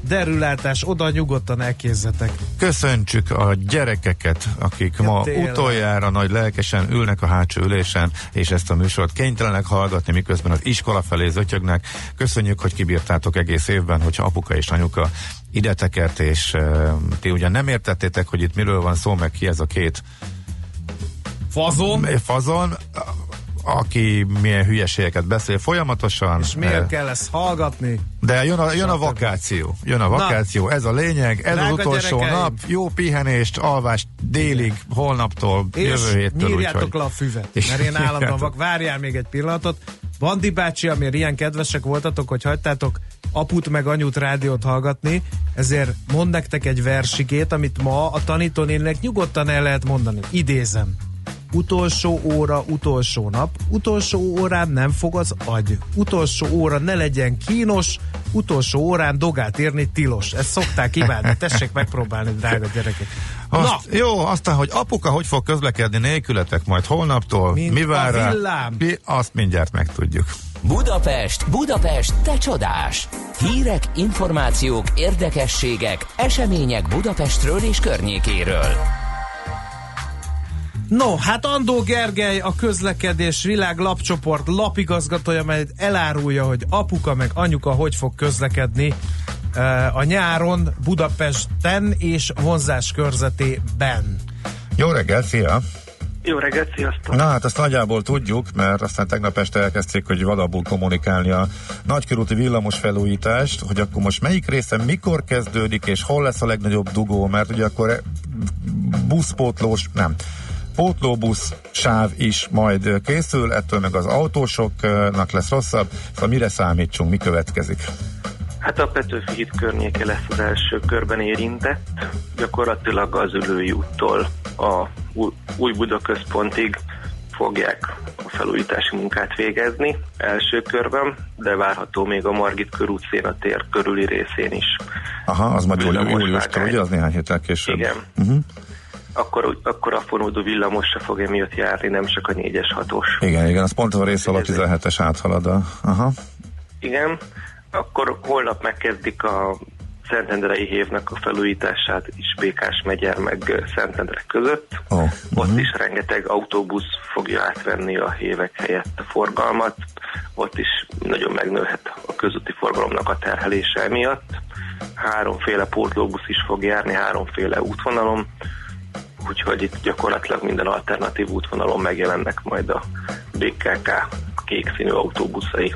derülátás oda, nyugodtan elkézzetek. Köszöntsük a gyerekeket, akik Ja, ma tényleg. utoljára nagy lelkesen ülnek a hátsó ülésen, és ezt a műsort kénytelenek hallgatni, miközben az iskola felé zötyögnek. Köszönjük, hogy kibírtátok egész évben, hogyha apuka és anyuka ide tekert, és uh, ti ugye nem értettétek, hogy itt miről van szó, meg ki ez a két Fazon? fazon, aki milyen hülyeségeket beszél folyamatosan. És miért eh, kell ezt hallgatni? De jön a, jön a vakáció. Jön a vakáció, ez a lényeg, ez Drága az utolsó gyerekeim. nap, jó pihenést, alvást délig, holnaptól, És jövő héttől. nyírjátok úgyhogy- le a füvet, mert én állandóan vak. Várjál még egy pillanatot. Bandi bácsi, amiért ilyen kedvesek voltatok, hogy hagytátok aput meg anyut rádiót hallgatni, ezért mond nektek egy versikét, amit ma a tanítónének nyugodtan el lehet mondani. Idézem. Utolsó óra, utolsó nap, utolsó órán nem fog az agy. Utolsó óra ne legyen kínos, utolsó órán dogát írni tilos. Ezt szokták kívánni. Tessék megpróbálni, drága gyerekek. Azt, Jó, aztán, hogy apuka hogy fog közlekedni nélkületek majd holnaptól, Mint mi vár a rá, mi, azt mindjárt megtudjuk. Budapest, Budapest, te csodás! Hírek, információk, érdekességek, események Budapestről és környékéről. No, hát Andó Gergely, a közlekedés világ lapcsoport lapigazgatója, mely elárulja, hogy apuka meg anyuka hogy fog közlekedni eh, a nyáron Budapesten és vonzás körzetében. Jó reggel, szia! Jó reggelt, sziasztok! Na hát azt nagyjából tudjuk, mert aztán tegnap este elkezdték, hogy vadabbul kommunikálni a nagykörúti villamos felújítást, hogy akkor most melyik része mikor kezdődik, és hol lesz a legnagyobb dugó, mert ugye akkor e- buszpótlós, nem, pótlóbusz sáv is majd készül, ettől meg az autósoknak lesz rosszabb, szóval mire számítsunk, mi következik? Hát a Petőfi híd környéke lesz az első körben érintett. Gyakorlatilag az ülői úttól a Új- Buda központig fogják a felújítási munkát végezni első körben, de várható még a Margit körút Széna tér körüli részén is. Aha, az majd júliustól, ugye? Az néhány héttel később. Igen. Uh-huh. Akkor, akkor a fonódó villamos se fog emiatt járni, nem csak a 4-es 6-os. Igen, igen, az pont a rész alatt 17-es áthalad a... Aha. Igen, akkor holnap megkezdik a Szentendrei hévnek a felújítását is Békás megyer meg Szentendre között. Ó, Ott mhm. is rengeteg autóbusz fogja átvenni a hévek helyett a forgalmat. Ott is nagyon megnőhet a közúti forgalomnak a terhelése miatt. Háromféle pótlóbusz is fog járni, háromféle útvonalon. Úgyhogy itt gyakorlatilag minden alternatív útvonalon megjelennek majd a BKK kék színű autóbuszai,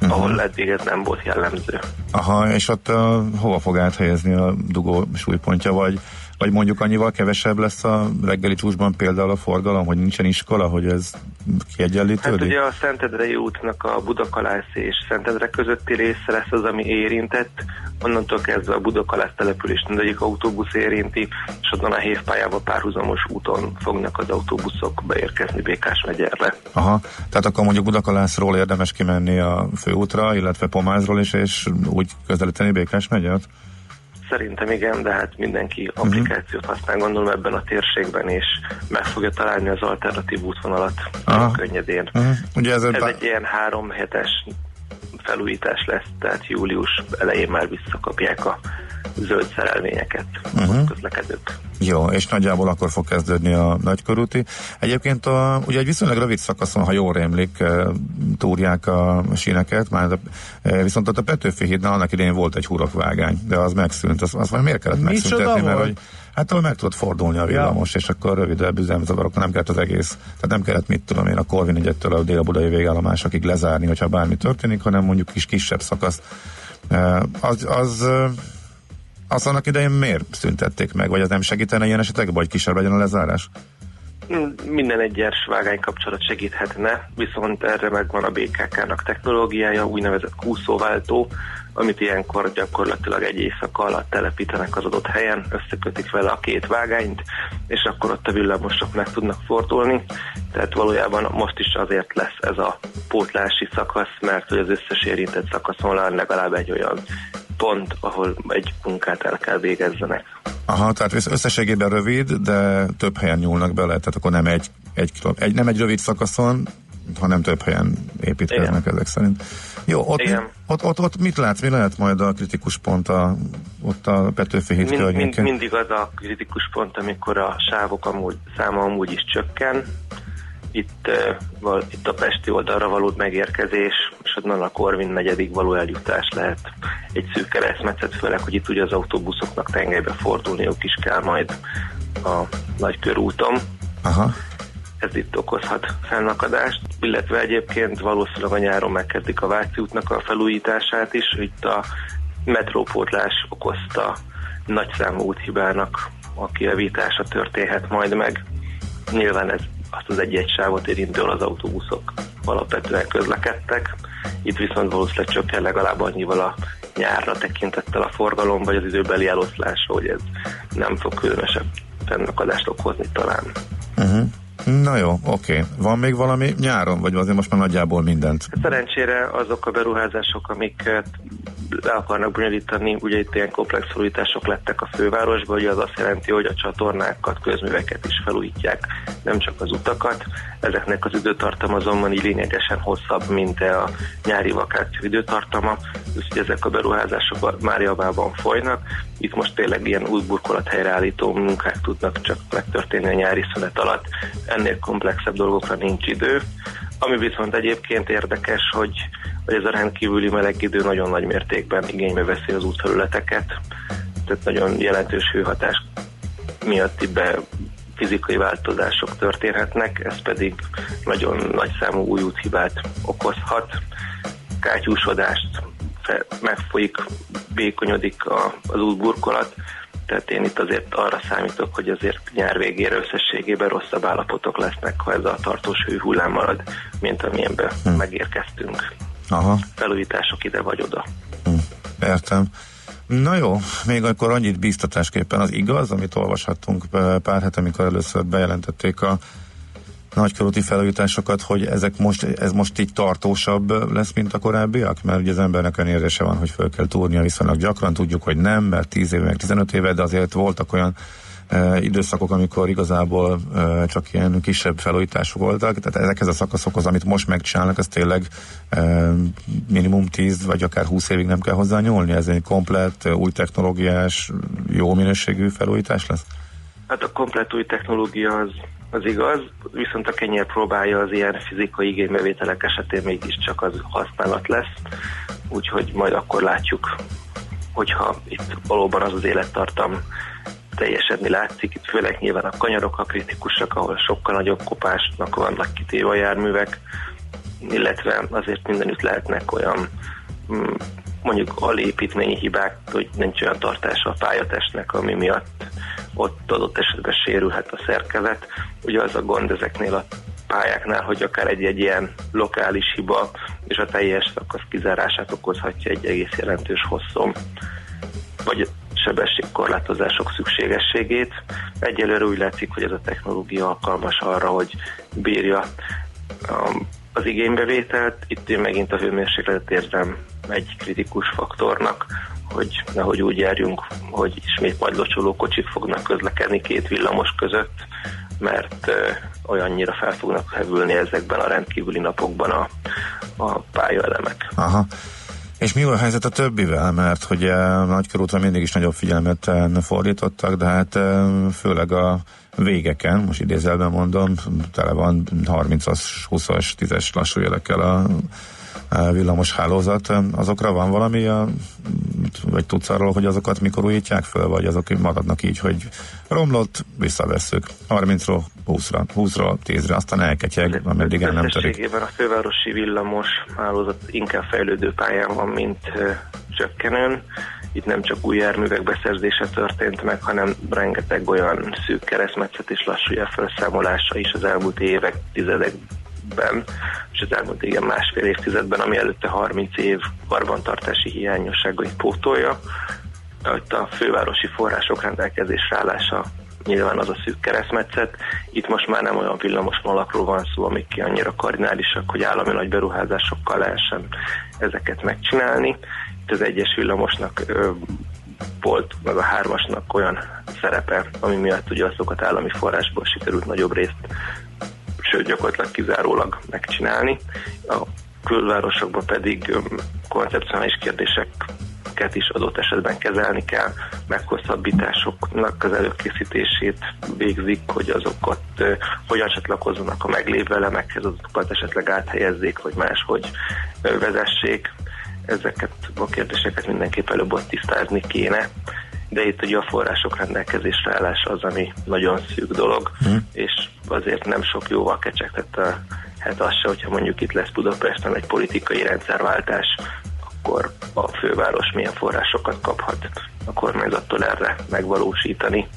Mhm. ahol eddig ez nem volt jellemző. Aha, és ott uh, hova fog áthelyezni a dugó súlypontja, vagy, vagy mondjuk annyival kevesebb lesz a reggeli csúcsban például a forgalom, hogy nincsen iskola, hogy ez Hát kiegyenlítődik? ugye a Szentendrei útnak a Budakalász és Szentendre közötti része lesz az, ami érintett. Onnantól kezdve a Budakalász település mindegyik autóbusz érinti, és onnan a hévpályába párhuzamos úton fognak az autóbuszok beérkezni Békás megyerre. Aha, tehát akkor mondjuk Budakalászról érdemes kimenni a főútra, illetve Pomázról is, és úgy közelíteni Békás megyert? Szerintem igen, de hát mindenki Mhm. applikációt használ, gondolom ebben a térségben, és meg fogja találni az alternatív útvonalat Aha. könnyedén. Uh-huh. Ugye ez, Ez egy ilyen három hetes felújítás lesz, tehát július elején már visszakapják a zöld szerelvényeket Mhm. a közlekedők. Jó, és nagyjából akkor fog kezdődni a nagykörúti. Egyébként a, ugye egy viszonylag rövid szakaszon, ha jól rémlik, eh, túrják a síneket, már, eh, viszont ott a Petőfi hídnál annak idején volt egy hurokvágány, de az megszűnt. Az, az vagy miért kellett megszüntetni? Mert hogy, Hát ahol meg tudott fordulni a villamos, ja. és akkor rövidebb üzemzavarokkal nem kellett az egész, tehát nem kellett mit tudom én a Korvin egyettől a dél-budai végállomásokig lezárni, hogyha bármi történik, hanem mondjuk kis kisebb szakaszt. Az, az az annak idején miért szüntették meg, vagy az nem segítene ilyen esetekben, vagy kisebb legyen a lezárás? Minden egyes vágány kapcsolat segíthetne, viszont erre megvan a BKK-nak technológiája, úgynevezett kúszóváltó, amit ilyenkor gyakorlatilag egy éjszaka alatt telepítenek az adott helyen, összekötik vele a két vágányt, és akkor ott a villamosok meg tudnak fordulni. Tehát valójában most is azért lesz ez a pótlási szakasz, mert hogy az összes érintett szakaszon legalább egy olyan pont, ahol egy munkát el kell végezzenek. Aha, tehát összességében rövid, de több helyen nyúlnak bele, tehát akkor nem egy, egy, egy, nem egy rövid szakaszon, hanem több helyen építkeznek Igen. ezek szerint. Jó, ott, Igen. Mi, ott, ott, ott mit látsz, mi lehet majd a kritikus pont a, ott a Petőfi híd mind, mind, Mindig az a kritikus pont, amikor a sávok amúgy, száma amúgy is csökken, itt, uh, itt a Pesti oldalra való megérkezés, és onnan a Korvin negyedik való eljutás lehet egy szűk keresztmetszet, főleg, hogy itt ugye az autóbuszoknak tengelybe fordulniuk is kell majd a nagykörúton. Aha. Ez itt okozhat fennakadást, illetve egyébként valószínűleg a nyáron megkezdik a Váci útnak a felújítását is, itt a metrópótlás okozta nagyszámú úthibának a kiavítása történhet majd meg. Nyilván ez azt az egy-egy sávot érintően az autóbuszok alapvetően közlekedtek. Itt viszont valószínűleg csökken legalább annyival a nyárra tekintettel a forgalom, vagy az időbeli eloszlásra, hogy ez nem fog különösebb fennakadást okozni talán. Uh-huh. Na jó, oké. Van még valami nyáron, vagy azért most már nagyjából mindent? Szerencsére azok a beruházások, amiket le akarnak bonyolítani, ugye itt ilyen komplex felújítások lettek a fővárosban, ugye az azt jelenti, hogy a csatornákat, közműveket is felújítják, nem csak az utakat. Ezeknek az időtartam azonban így lényegesen hosszabb, mint a nyári vakáció időtartama, úgyhogy ezek a beruházások már javában folynak. Itt most tényleg ilyen útburkolat helyreállító munkák tudnak csak megtörténni a nyári szünet alatt, ennél komplexebb dolgokra nincs idő. Ami viszont egyébként érdekes, hogy, hogy ez a rendkívüli meleg idő nagyon nagy mértékben igénybe veszi az útterületeket, tehát nagyon jelentős hőhatás miatt be fizikai változások történhetnek, ez pedig nagyon nagy számú új úthibát okozhat, kátyúsodást, megfolyik, békonyodik az útburkolat, tehát én itt azért arra számítok, hogy azért nyár végére összességében rosszabb állapotok lesznek, ha ez a tartós hőhullám marad, mint amilyenben hm. megérkeztünk. Aha. Felújítások ide vagy oda. Hm. Értem. Na jó, még akkor annyit bíztatásképpen az igaz, amit olvashattunk pár hete, amikor először bejelentették a nagykörúti felújításokat, hogy ezek most, ez most így tartósabb lesz, mint a korábbiak? Mert ugye az embernek érzése van, hogy föl kell túrnia viszonylag gyakran, tudjuk, hogy nem, mert 10 éve, meg 15 éve, de azért voltak olyan e, időszakok, amikor igazából e, csak ilyen kisebb felújítások voltak, tehát ezekhez a szakaszokhoz, amit most megcsinálnak, az tényleg e, minimum 10 vagy akár 20 évig nem kell hozzá nyúlni, ez egy komplet, új technológiás, jó minőségű felújítás lesz? Hát a komplet új technológia az az igaz, viszont a kenyér próbálja az ilyen fizikai igénybevételek esetén mégiscsak az használat lesz, úgyhogy majd akkor látjuk, hogyha itt valóban az az élettartam teljesedni látszik, itt főleg nyilván a kanyarok a kritikusak, ahol sokkal nagyobb kopásnak vannak kitéve a járművek, illetve azért mindenütt lehetnek olyan mm, mondjuk alépítményi hibák, hogy nincs olyan tartása a pályatestnek, ami miatt ott adott esetben sérülhet a szerkezet. Ugye az a gond ezeknél a pályáknál, hogy akár egy-egy ilyen lokális hiba és a teljes szakasz kizárását okozhatja egy egész jelentős hosszom, vagy sebességkorlátozások szükségességét. Egyelőre úgy látszik, hogy ez a technológia alkalmas arra, hogy bírja um, az igénybevételt. Itt én megint a hőmérsékletet érzem egy kritikus faktornak, hogy nehogy úgy járjunk, hogy ismét majd locsoló kocsik fognak közlekedni két villamos között, mert olyannyira fel fognak hevülni ezekben a rendkívüli napokban a, a pályaelemek. Aha. És mi a helyzet a többivel? Mert hogy a nagykörútra mindig is nagyobb figyelmet fordítottak, de hát főleg a végeken, most idézelben mondom, tele van 30-as, 20-as, 10-es lassú jelekkel a villamos hálózat. Azokra van valami, a, vagy tudsz arról, hogy azokat mikor újítják föl, vagy azok maradnak így, hogy romlott, visszavesszük 30-ról 20-ra, 20-ról 10-re, aztán elketyeg, ameddig el nem törik. A fővárosi villamos hálózat inkább fejlődő pályán van, mint csökkenőn. Itt nem csak új járművek beszerzése történt meg, hanem rengeteg olyan szűk keresztmetszet és lassú felszámolása is az elmúlt évek, tizedekben, és az elmúlt igen másfél évtizedben, ami előtte 30 év karbantartási hiányosságait pótolja. Itt a fővárosi források rendelkezésre állása nyilván az a szűk keresztmetszet. Itt most már nem olyan villamos vonalakról van szó, amik ki annyira kardinálisak, hogy állami nagy beruházásokkal lehessen ezeket megcsinálni. Itt az egyes villamosnak ö, volt, meg a hármasnak olyan szerepe, ami miatt ugye azokat állami forrásból sikerült nagyobb részt, sőt gyakorlatilag kizárólag megcsinálni. A külvárosokban pedig koncepcionális kérdéseket is adott esetben kezelni kell, meghosszabbításoknak az előkészítését végzik, hogy azokat hogyan csatlakozzanak a meglévő elemekhez, azokat esetleg áthelyezzék, vagy máshogy vezessék. Ezeket a kérdéseket mindenképp előbb ott tisztázni kéne, de itt ugye a források rendelkezésre állása az, ami nagyon szűk dolog, hmm. és azért nem sok jóval kecsegtette hát az se, hogyha mondjuk itt lesz Budapesten egy politikai rendszerváltás, akkor a főváros milyen forrásokat kaphat a kormányzattól erre megvalósítani.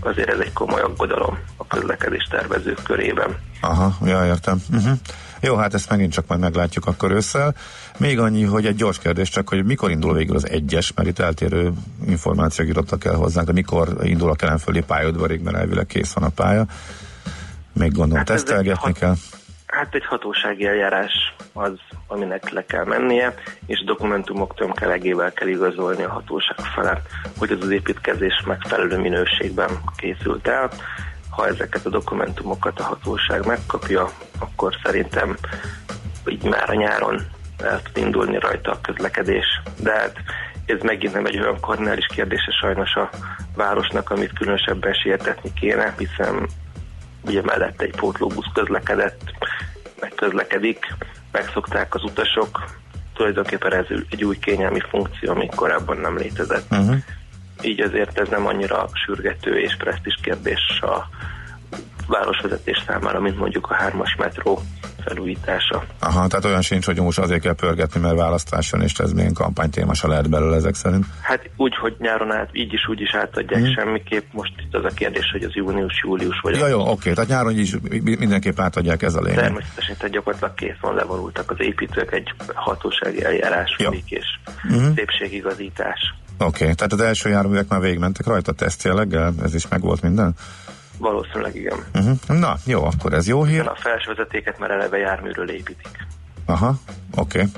Azért ez egy komoly aggodalom a közlekedés tervezők körében. Aha, ja, értem. Uh-huh. Jó, hát ezt megint csak majd meglátjuk akkor ősszel. Még annyi, hogy egy gyors kérdés csak, hogy mikor indul végül az egyes, mert itt eltérő információk jutottak el hozzánk, de mikor indul a kelemföldi pályaudvarig, mert elvileg kész van a pálya. Még gondolom hát tesztelgetni hat, kell. Hát egy hatósági eljárás az, aminek le kell mennie, és dokumentumok tömkelegével kell igazolni a hatóság felett, hogy ez az építkezés megfelelő minőségben készült el. Ha ezeket a dokumentumokat a hatóság megkapja, akkor szerintem így már a nyáron el tud indulni rajta a közlekedés. De hát ez megint nem egy olyan kardinális kérdése sajnos a városnak, amit különösebben sietetni kéne, hiszen ugye mellett egy pótlóbusz közlekedett, meg közlekedik, megszokták az utasok, tulajdonképpen ez egy új kényelmi funkció, ami korábban nem létezett. Uh-huh. Így azért ez nem annyira sürgető és presztis kérdés a városvezetés számára, mint mondjuk a hármas metró felújítása. Aha, tehát olyan sincs, hogy most azért kell pörgetni, mert választáson, és ez milyen kampánytéma se lehet belőle ezek szerint? Hát úgy, hogy nyáron át, így is úgy is átadják hmm. semmiképp. Most itt az a kérdés, hogy az június, július vagy... Ja, jó, oké, tehát nyáron is mindenképp átadják ez a lényeg. Természetesen, tehát gyakorlatilag kész van, levonultak az építők, egy hatósági eljárás folyik, és hmm. szépségigazítás. Oké, okay, tehát az első járművek már végigmentek rajta tesztjelleggel, ez is megvolt minden? Valószínűleg igen. Uh-huh. Na, jó, akkor ez jó hír. A felsővezetéket már eleve járműről építik. Aha, oké. Okay.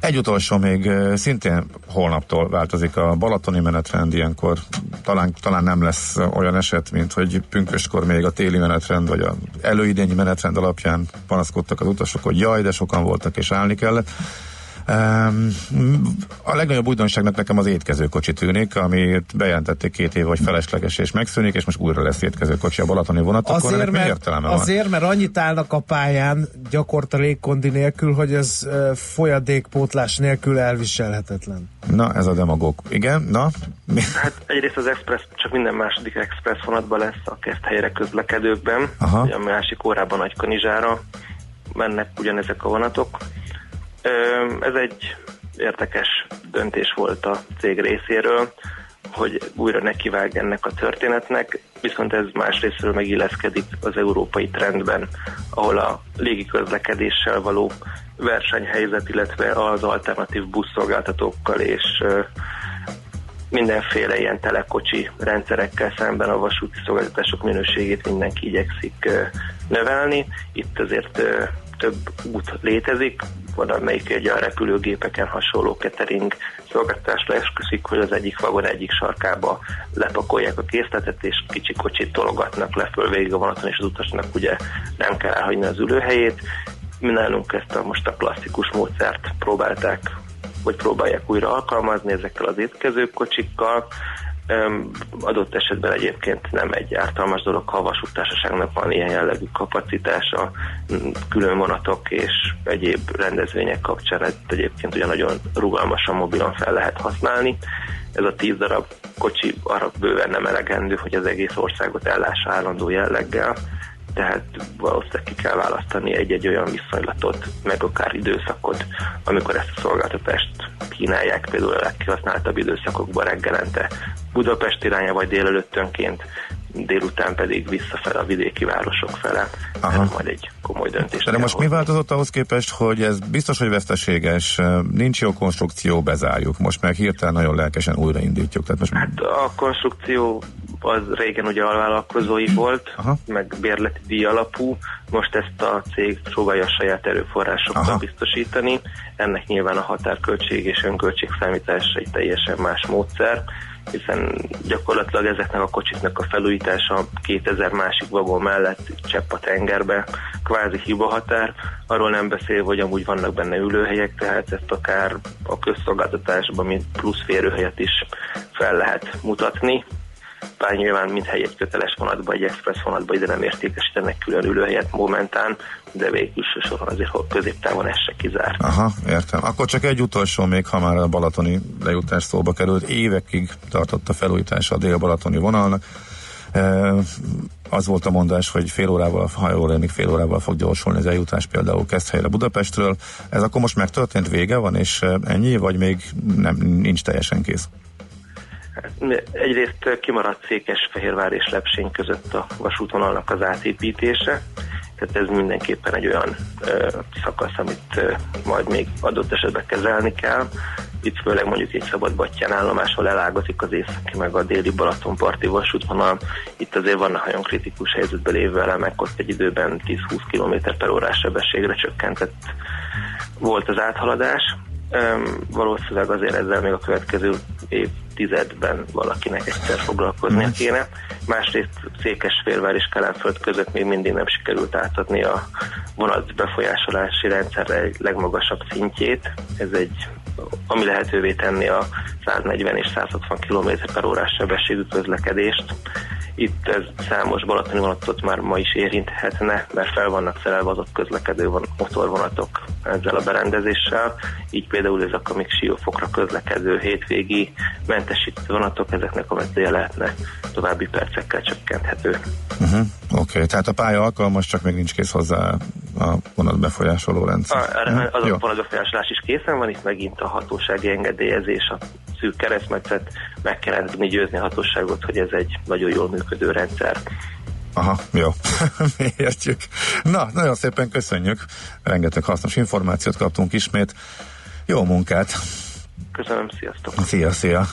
Egy utolsó még szintén holnaptól változik a balatoni menetrend, ilyenkor talán, talán nem lesz olyan eset, mint hogy pünköskor még a téli menetrend, vagy a előidényi menetrend alapján panaszkodtak az utasok, hogy jaj, de sokan voltak és állni kellett. A legnagyobb újdonságnak nekem az étkezőkocsi tűnik, amit bejelentették két év, hogy felesleges és megszűnik, és most újra lesz étkezőkocsi a Balatoni vonatokon. Azért, mert, azért mert annyit állnak a pályán gyakorta légkondi nélkül, hogy ez folyadékpótlás nélkül elviselhetetlen. Na, ez a demagóg. Igen, na? Hát egyrészt az Express csak minden második Express vonatban lesz a helyre közlekedőkben, Aha. a másik órában Nagykanizsára mennek ugyanezek a vonatok. Ez egy érdekes döntés volt a cég részéről, hogy újra nekivág ennek a történetnek, viszont ez másrésztről megilleszkedik az európai trendben, ahol a légiközlekedéssel való versenyhelyzet, illetve az alternatív buszszolgáltatókkal és mindenféle ilyen telekocsi rendszerekkel szemben a vasúti szolgáltatások minőségét mindenki igyekszik növelni. Itt azért több út létezik, van amelyik egy a repülőgépeken hasonló catering szolgáltatásra esküszik, hogy az egyik vagon egyik sarkába lepakolják a készletet, és kicsi kocsit tologatnak le föl végig a vonaton, és az utasnak ugye nem kell elhagyni az ülőhelyét. Mi nálunk ezt a most a klasszikus módszert próbálták, vagy próbálják újra alkalmazni ezekkel az étkezőkocsikkal, adott esetben egyébként nem egy ártalmas dolog, ha a vasúttársaságnak van ilyen jellegű kapacitása, külön vonatok és egyéb rendezvények kapcsán ezt egyébként ugye nagyon rugalmasan, mobilon fel lehet használni. Ez a tíz darab kocsi arra bőven nem elegendő, hogy az egész országot ellássa állandó jelleggel, tehát valószínűleg ki kell választani egy-egy olyan viszonylatot, meg akár időszakot, amikor ezt a szolgáltatást kínálják, például a legkihasználtabb időszakokban reggelente Budapest irányba, vagy délelőttönként, délután pedig visszafele a vidéki városok fele. Aha. Ez majd egy komoly döntés. De most mi változott ahhoz képest, hogy ez biztos, hogy veszteséges, nincs jó konstrukció, bezárjuk. Most meg hirtelen nagyon lelkesen újraindítjuk. Tehát most Hát a konstrukció az régen ugye alvállalkozói volt, Aha. meg bérleti díj alapú, most ezt a cég próbálja a saját erőforrásokkal Aha. biztosítani. Ennek nyilván a határköltség és önköltség számítása egy teljesen más módszer, hiszen gyakorlatilag ezeknek a kocsiknak a felújítása 2000 másik vagon mellett csepp a tengerbe, kvázi hiba határ, arról nem beszél, hogy amúgy vannak benne ülőhelyek, tehát ezt akár a közszolgáltatásban, mint plusz férőhelyet is fel lehet mutatni, bár nyilván mind egy köteles vonatba, egy express vonatba ide nem értékesítenek külön ülőhelyet momentán, de végül soron azért hogy középtávon ez se kizárt. Aha, értem. Akkor csak egy utolsó még, ha már a balatoni lejutás szóba került. Évekig tartott a felújítása a dél-balatoni vonalnak. E, az volt a mondás, hogy fél órával, ha jól emlék, fél órával fog gyorsulni az eljutás például Keszthelyre Budapestről. Ez akkor most megtörtént, vége van, és e, ennyi, vagy még nem, nincs teljesen kész? Egyrészt kimaradt Székesfehérvár és Lepsény között a vasútvonalnak az átépítése, tehát ez mindenképpen egy olyan ö, szakasz, amit ö, majd még adott esetben kezelni kell. Itt főleg mondjuk egy Szabadbattyán állomásról elágazik az északi meg a déli Balatonparti vasútvonal. Itt azért vannak nagyon kritikus helyzetben lévő elemek, ott egy időben 10-20 km per órás sebességre csökkentett volt az áthaladás. Valószínűleg azért ezzel még a következő évtizedben valakinek egyszer foglalkoznia kéne. Másrészt Székesfélvár és Kelenföld között még mindig nem sikerült átadni a vonat befolyásolási rendszerre egy legmagasabb szintjét. Ez egy ami lehetővé tenni a 140 és 160 km per órás sebességű közlekedést. Itt ez számos balatoni vonatot már ma is érinthetne, mert fel vannak szerelve az ott közlekedő von- motorvonatok ezzel a berendezéssel. Így például ezek a még siófokra közlekedő hétvégi mentesítő vonatok, ezeknek a mezője lehetne további percekkel csökkenthető. Uh-huh. Oké, okay. tehát a pálya alkalmas, csak még nincs kész hozzá a vonat befolyásoló rendszer. A, erre Mhm. az Jó. a vonatbefolyásolás is készen van, itt megint a hatósági engedélyezés, a szűk keresztmetszet, meg tudni győzni a hatóságot, hogy ez egy nagyon jól működő rendszer. Aha, jó. <laughs> Értjük. Na, nagyon szépen köszönjük. Rengeteg hasznos információt kaptunk ismét. Jó munkát! Köszönöm, sziasztok! Szia, szia!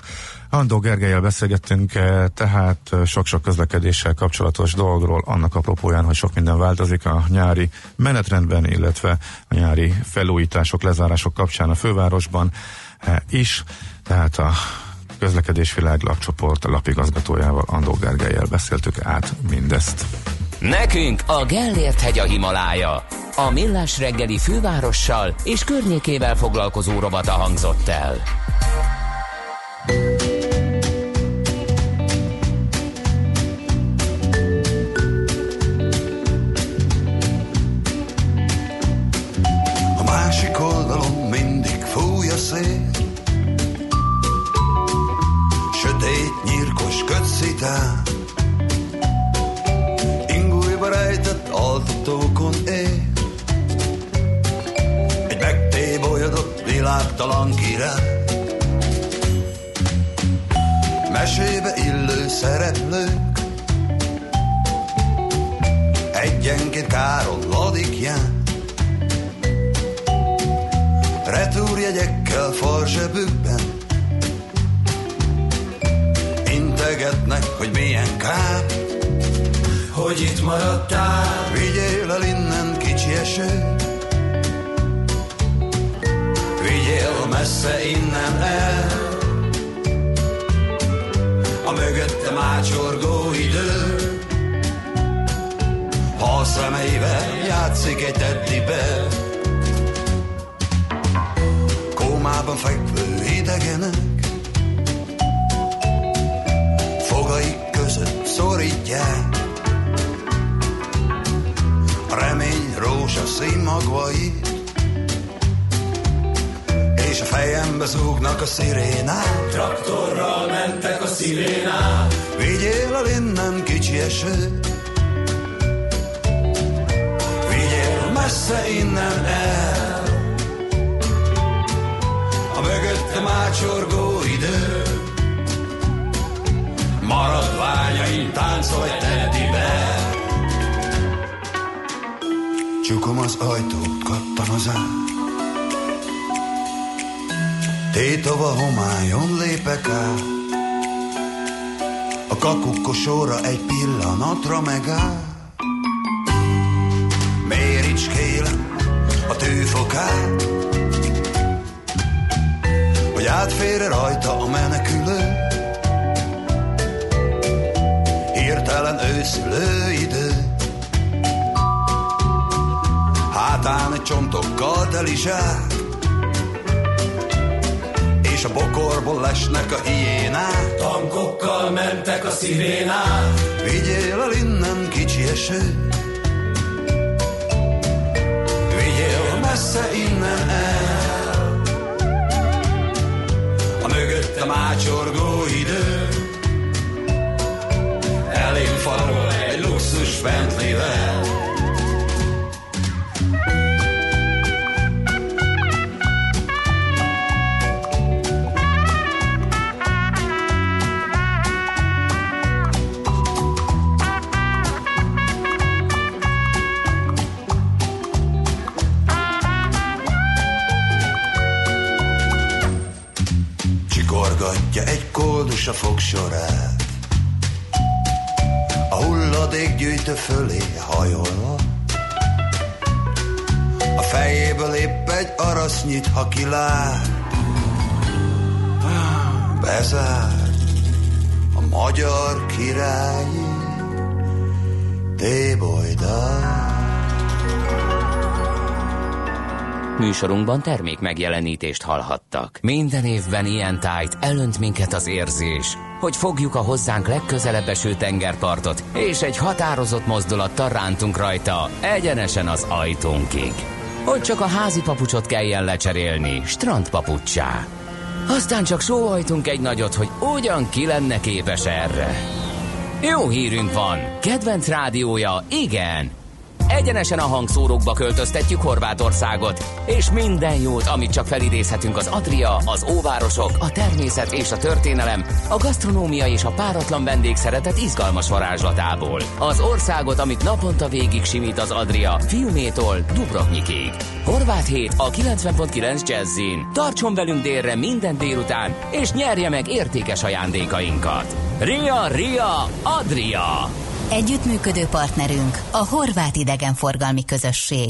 Andó Gergelyel beszélgettünk eh, tehát eh, sok-sok közlekedéssel kapcsolatos dolgról, annak apropóján, hogy sok minden változik a nyári menetrendben, illetve a nyári felújítások, lezárások kapcsán a fővárosban eh, is, tehát a közlekedésvilág lapcsoport lapigazgatójával, Andó Gergelyel beszéltük át mindezt. Nekünk a Gellért hegy a Himalája. A Millás reggeli fővárossal és környékével foglalkozó rovata hangzott el. Kötszitán Ingújba rejtett altatókon él. Egy megtébolyodott világtalan király Mesébe illő szereplők. Egyenként káron ladikján Retúrjegyekkel farzsebükben Integetnek, hogy milyen kár. Hogy itt maradtál. Vigyél el innen kicsi eső. Vigyél messze innen el. A mögöttem ácsorgó idő. Ha a szemeivel játszik egy teddibe. Kómában fekvő idegenek rövidje. Remény rózsaszín magvai, és a fejembe zúgnak a szirénák. Traktorral mentek a szirénák. Vigyél el innen kicsi eső, vigyél messze innen el. A mögöttem ácsorgó idő, maradványaim táncolj teddibe. Csukom az ajtót, kattan az át. Tétova homályon lépek át, a kakukkosóra egy pillanatra megáll. Csontokkal teli zsák, és a bokorból lesnek a hiénák. Tankokkal mentek a szirénák. Vigyél el innen kicsi eső, vigyél messze innen el. A mögöttem ácsorgó idő, elém farol egy luxus Bentley-vel. Egy koldus a fogsorát, a hulladék gyűjtő fölé hajolva. A fejéből épp egy arasznyit, ha kilát, bezár a magyar királyi tébolydár. Műsorunkban termék megjelenítést hallhattak. Minden évben ilyen tájt elönt minket az érzés, hogy fogjuk a hozzánk legközelebb eső tengerpartot, és egy határozott mozdulattal rántunk rajta egyenesen az ajtónkig. Hogy csak a házi papucsot kelljen lecserélni, strandpapucsá. Aztán csak sóhajtunk egy nagyot, hogy ugyan ki lenne képes erre. Jó hírünk van, kedvenc rádiója, igen, Egyenesen a hangszórókba költöztetjük Horvátországot, és minden jót, amit csak felidézhetünk az Adria, az óvárosok, a természet és a történelem, a gasztronómia és a páratlan vendégszeretet izgalmas varázslatából. Az országot, amit naponta végig simít az Adria, Fiumétól Dubrovnikig. Horvát hét a 90.9 Jazzin. Tartson velünk délre minden délután, és nyerje meg értékes ajándékainkat. Ria, Ria, Adria! Együttműködő partnerünk a Horvát Idegenforgalmi Közösség.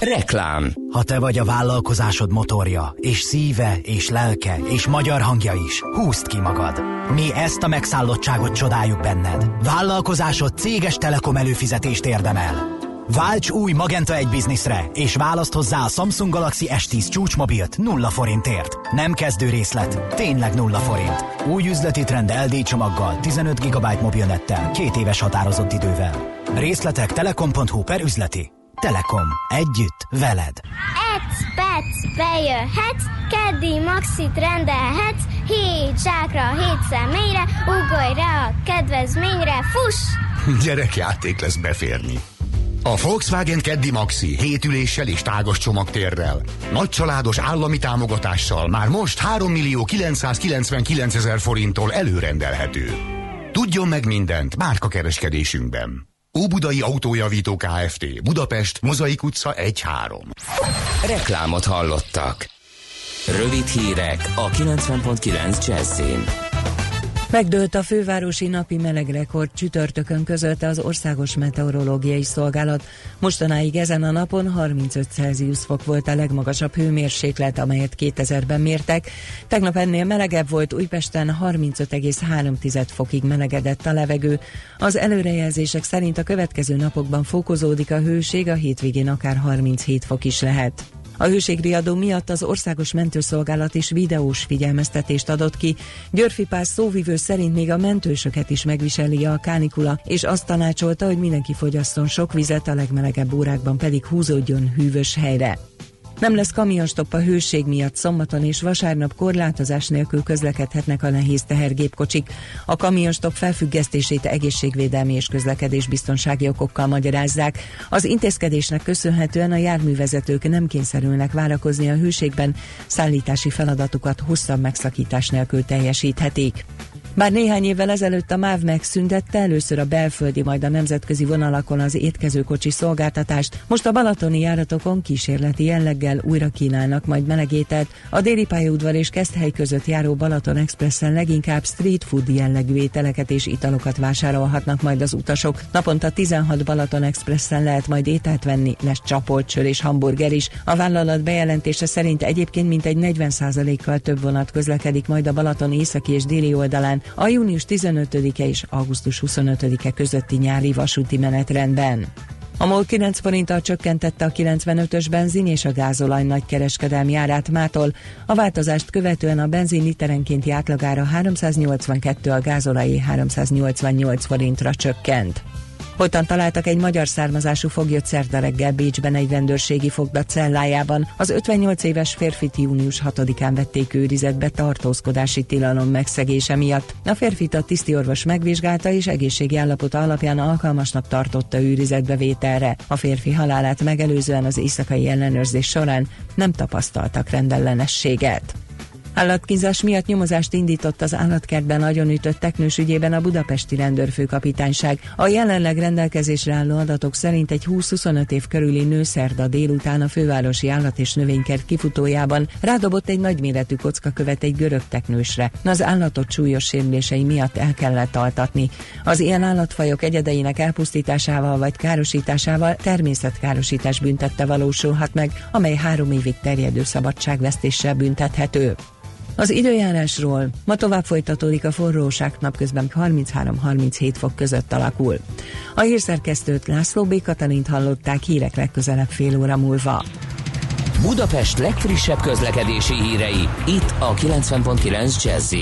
Reklám Ha te vagy a vállalkozásod motorja, és szíve, és lelke, és magyar hangja is, húzd ki magad. Mi ezt a megszállottságot csodáljuk benned. Vállalkozásod céges telekom előfizetést érdemel. Válts új Magenta egy bizniszre, és választ hozzá a Samsung Galaxy S10 csúcsmobilt nulla forintért. Nem kezdő részlet, tényleg nulla forint. Új üzleti trend LD csomaggal, 15 GB mobilnettel, két éves határozott idővel. Részletek telekom.hu per üzleti. Telekom. Együtt. Veled. Egy perc bejöhetsz, keddi maxit rendelhetsz, hét zsákra, hét személyre, ugorj rá a kedvezményre, fuss! <laughs> Gyerekjáték lesz beférni. A Volkswagen Keddi Maxi 7 üléssel és tágas csomagtérrel. Nagy családos állami támogatással már most 3 millió 999 ezer forinttól előrendelhető. Tudjon meg mindent márka kereskedésünkben. Óbudai Autójavító Kft. Budapest, Mozaik utca 1-3. Reklámot hallottak. Rövid hírek a 90.9 Jazzin. Megdőlt a fővárosi napi melegrekord csütörtökön közölte az Országos Meteorológiai Szolgálat. Mostanáig ezen a napon 35 Celsius fok volt a legmagasabb hőmérséklet, amelyet 2000-ben mértek. Tegnap ennél melegebb volt, Újpesten 35,3 fokig melegedett a levegő. Az előrejelzések szerint a következő napokban fokozódik a hőség, a hétvégén akár 37 fok is lehet. A hőségriadó miatt az Országos Mentőszolgálat is videós figyelmeztetést adott ki. Györfi Pál szóvivő szerint még a mentősöket is megviseli a kánikula, és azt tanácsolta, hogy mindenki fogyasszon sok vizet, a legmelegebb órákban pedig húzódjon hűvös helyre. Nem lesz kamionstopp a hőség miatt szombaton és vasárnap korlátozás nélkül közlekedhetnek a nehéz tehergépkocsik. A kamionstopp felfüggesztését egészségvédelmi és közlekedésbiztonsági okokkal magyarázzák. Az intézkedésnek köszönhetően a járművezetők nem kényszerülnek várakozni a hőségben, szállítási feladatukat hosszabb megszakítás nélkül teljesíthetik. Bár néhány évvel ezelőtt a MÁV megszüntette először a belföldi, majd a nemzetközi vonalakon az étkezőkocsi szolgáltatást, most a balatoni járatokon kísérleti jelleggel újra kínálnak majd melegételt. A déli pályaudvar és Keszthely között járó Balaton Expressen leginkább street food jellegű ételeket és italokat vásárolhatnak majd az utasok. Naponta 16 Balaton Expressen lehet majd ételt venni, lesz csapolt és hamburger is. A vállalat bejelentése szerint egyébként mintegy 40%-kal több vonat közlekedik majd a Balaton északi és déli oldalán, a június 15-e és augusztus 25-e közötti nyári vasúti menetrendben. A MOL 9 forinttal csökkentette a 95-ös benzin és a gázolaj nagykereskedelmi árát mától. A változást követően a benzin literenkénti átlagára 382, a gázolajé 388 forintra csökkent. Holtan találtak egy magyar származású foglyot szerda reggel Bécsben egy rendőrségi fogda cellájában. Az 58 éves férfit június 6-án vették őrizetbe tartózkodási tilalom megszegése miatt. A férfit a tisztiorvos megvizsgálta és egészségi állapota alapján alkalmasnak tartotta őrizetbevételre. A férfi halálát megelőzően az éjszakai ellenőrzés során nem tapasztaltak rendellenességet. Állatkínzás miatt nyomozást indított az állatkertben nagyon ütött teknős ügyében a budapesti rendőrfőkapitányság. A jelenleg rendelkezésre álló adatok szerint egy 20-25 év körüli nő szerda délután a fővárosi állat és növénykert kifutójában rádobott egy nagyméretű kockakövet egy görög teknősre. Az állatot súlyos sérülései miatt el kellett altatni. Az ilyen állatfajok egyedeinek elpusztításával vagy károsításával természetkárosítás büntette valósulhat meg, amely három évig terjedő szabadságvesztéssel büntethető. Az időjárásról ma tovább folytatódik a forróság, napközben 33-37 fok között alakul. A hírszerkesztőt László B. Katalint hallották hírek legközelebb fél óra múlva. Budapest legfrissebb közlekedési hírei, itt a 90.9 jazz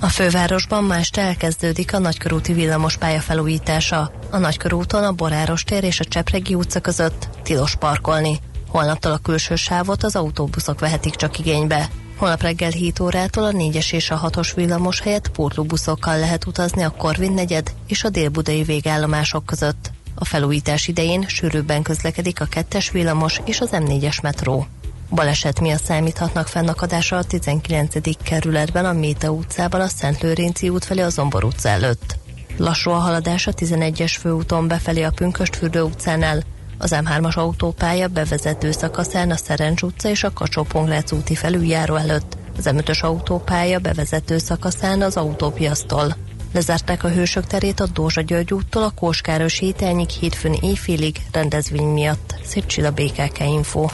a fővárosban mást elkezdődik a nagykörúti villamos pálya felújítása. A nagykörúton a Boráros tér és a Csepregi utca között tilos parkolni. Holnaptól a külső sávot az autóbuszok vehetik csak igénybe. Holnap reggel 7 órától a 4-es és a 6-os villamos helyett pótlóbuszokkal lehet utazni a Korvin negyed és a délbudai végállomások között. A felújítás idején sűrűbben közlekedik a 2-es villamos és az M4-es metró. Baleset miatt számíthatnak fennakadásra a 19. kerületben a Méta utcában a Szent Lőrinci út felé a Zombor utca előtt. Lassú a haladás a 11-es főúton befelé a Pünköstfürdő utcánál, az M3-as autópálya bevezető szakaszán a Szerencs utca és a kacsó úti felüljáró előtt, az M5-ös autópálya bevezető szakaszán az autópiasztól. Lezárták a Hősök terét a Dózsa György úttól a Kóskáros hételnyig hétfőn éjfélig rendezvény miatt. Szép a BKK Info.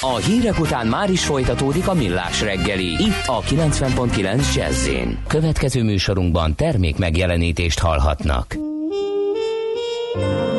A hírek után már is folytatódik a millás reggeli. Itt a 90.9 jazz Következő műsorunkban termék megjelenítést hallhatnak. No,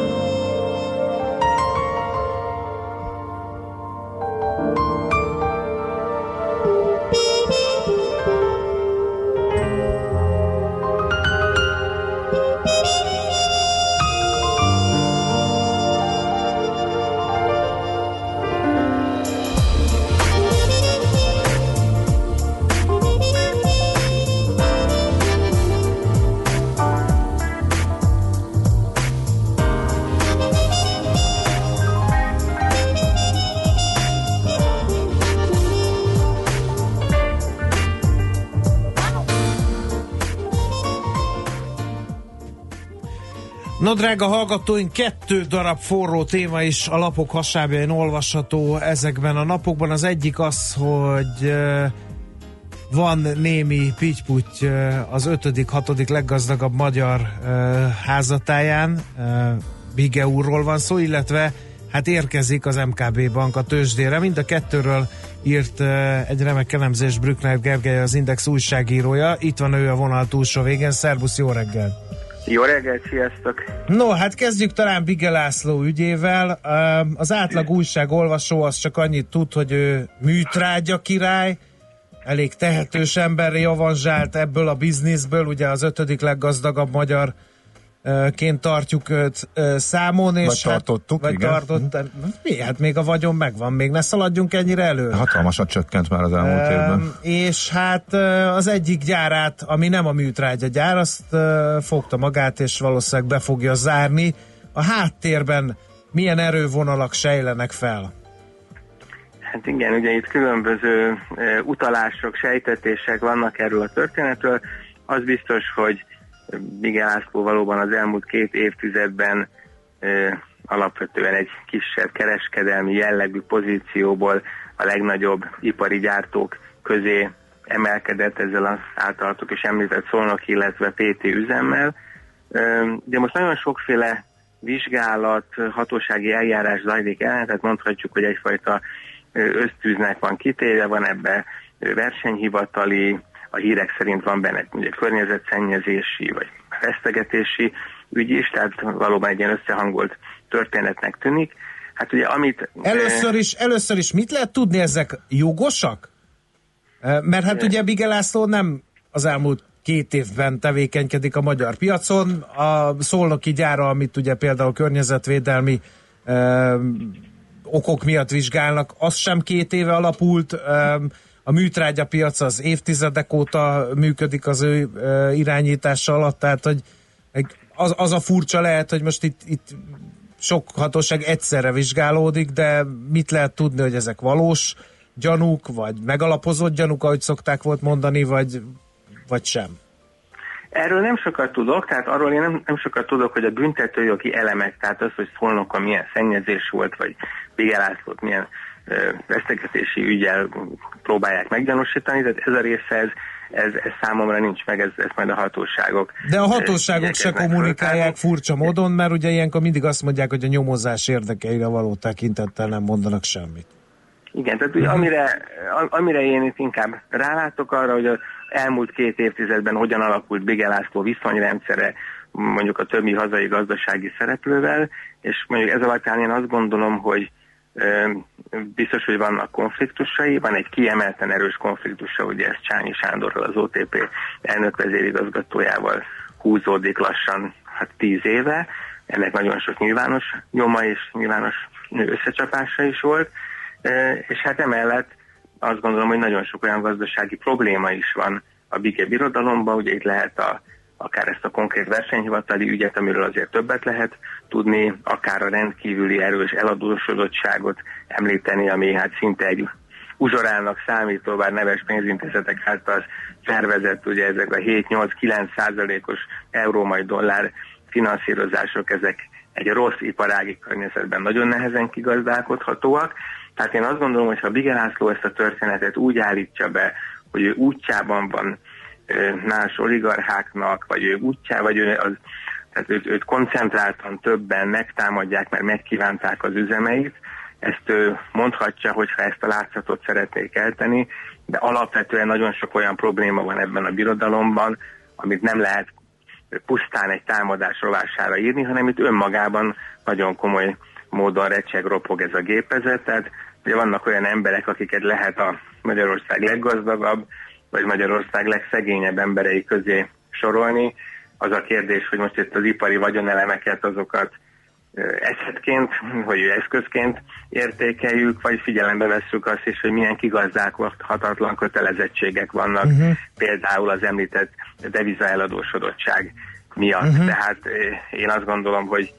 drága hallgatóink, kettő darab forró téma is a lapok hasábjain olvasható ezekben a napokban. Az egyik az, hogy van némi pityputy az ötödik, hatodik leggazdagabb magyar házatáján, Bige úrról van szó, illetve hát érkezik az MKB bank a tőzsdére. Mind a kettőről írt egy remek elemzés Brückner Gergely, az Index újságírója. Itt van ő a vonal túlsó végén. Szerbusz, jó reggel! Jó reggelt, sziasztok! No, hát kezdjük talán Bige László ügyével. Az átlag újság olvasó az csak annyit tud, hogy ő műtrágya király, elég tehetős ember javanzsált ebből a bizniszből, ugye az ötödik leggazdagabb magyar ként tartjuk őt számon, és Vagy tartottuk, hát, vagy igen. tartott, mi, hát még a vagyon megvan, még ne szaladjunk ennyire elő. Hatalmasat csökkent már az elmúlt évben. Öm, És hát az egyik gyárát, ami nem a műtrágya gyár, azt fogta magát, és valószínűleg be fogja zárni. A háttérben milyen erővonalak sejlenek fel? Hát igen, ugye itt különböző e, utalások, sejtetések vannak erről a történetről. Az biztos, hogy Miguel László valóban az elmúlt két évtizedben alapvetően egy kisebb kereskedelmi jellegű pozícióból a legnagyobb ipari gyártók közé emelkedett ezzel az általatok is említett Szolnok, illetve PT üzemmel. De most nagyon sokféle vizsgálat, hatósági eljárás zajlik el, tehát mondhatjuk, hogy egyfajta ösztűznek van kitéve, van ebbe versenyhivatali, a hírek szerint van benne ugye környezetszennyezési vagy vesztegetési ügy is, tehát valóban egy ilyen összehangolt történetnek tűnik. Hát ugye amit... Először is, először is mit lehet tudni, ezek jogosak? Ö, Mert hát ugye Bige László nem az elmúlt két évben tevékenykedik a magyar piacon. A szolnoki gyára, amit ugye például környezetvédelmi ö, okok miatt vizsgálnak, az sem két éve alapult. Ö, a műtrágya piac az évtizedek óta működik az ő irányítása alatt, tehát hogy az, az a furcsa lehet, hogy most itt, itt sok hatóság egyszerre vizsgálódik, de mit lehet tudni, hogy ezek valós gyanúk, vagy megalapozott gyanúk, ahogy szokták volt mondani, vagy, vagy sem? Erről nem sokat tudok, tehát arról én nem, nem sokat tudok, hogy a büntetőjogi elemek, tehát az, hogy Szolnokon milyen szennyezés volt, vagy Bigelászlót milyen vesztegetési ügyel próbálják meggyanúsítani, tehát ez a része, ez, ez, ez számomra nincs meg, ez, ez majd a hatóságok. De a hatóságok se kommunikálják furcsa módon, mert ugye ilyenkor mindig azt mondják, hogy a nyomozás érdekeire való tekintettel nem mondanak semmit. Igen, tehát ugye, amire, a- amire én itt inkább rálátok arra, hogy az elmúlt két évtizedben hogyan alakult Bige László viszonyrendszere mondjuk a többi hazai gazdasági szereplővel, és mondjuk ez alapján én azt gondolom, hogy biztos, hogy vannak konfliktusai, van egy kiemelten erős konfliktusa, ugye ez Csányi Sándorral, az OTP elnök vezérigazgatójával húzódik lassan hát tíz éve, ennek nagyon sok nyilvános nyoma és nyilvános összecsapása is volt, és hát emellett azt gondolom, hogy nagyon sok olyan gazdasági probléma is van a Bige birodalomban, ugye itt lehet a, akár ezt a konkrét versenyhivatali ügyet, amiről azért többet lehet tudni, akár a rendkívüli erős eladósodottságot említeni, ami hát szinte egy uzsorálnak számító, bár neves pénzintézetek által szervezett, ugye ezek a 7-8-9 százalékos euró majd dollár finanszírozások, ezek egy rossz iparági környezetben nagyon nehezen kigazdálkodhatóak. Tehát én azt gondolom, hogy ha Bige László ezt a történetet úgy állítja be, hogy ő útjában van más oligarcháknak, vagy ő útjá, vagy ő az, tehát őt, őt koncentráltan többen megtámadják, mert megkívánták az üzemeit, ezt ő mondhatja, hogyha ezt a látszatot szeretnék elteni, de alapvetően nagyon sok olyan probléma van ebben a birodalomban, amit nem lehet pusztán egy támadás rovására írni, hanem itt önmagában nagyon komoly módon recseg, ropog ez a gépezet, tehát ugye vannak olyan emberek, akiket lehet a Magyarország leggazdagabb, vagy Magyarország legszegényebb emberei közé sorolni. Az a kérdés, hogy most itt az ipari vagyonelemeket, azokat ö, eszetként, vagy eszközként értékeljük, vagy figyelembe vesszük azt is, hogy milyen kigazdálkodhatatlan kötelezettségek vannak, Mhm. például az említett deviza eladósodottság miatt. Mhm. Tehát én azt gondolom, hogy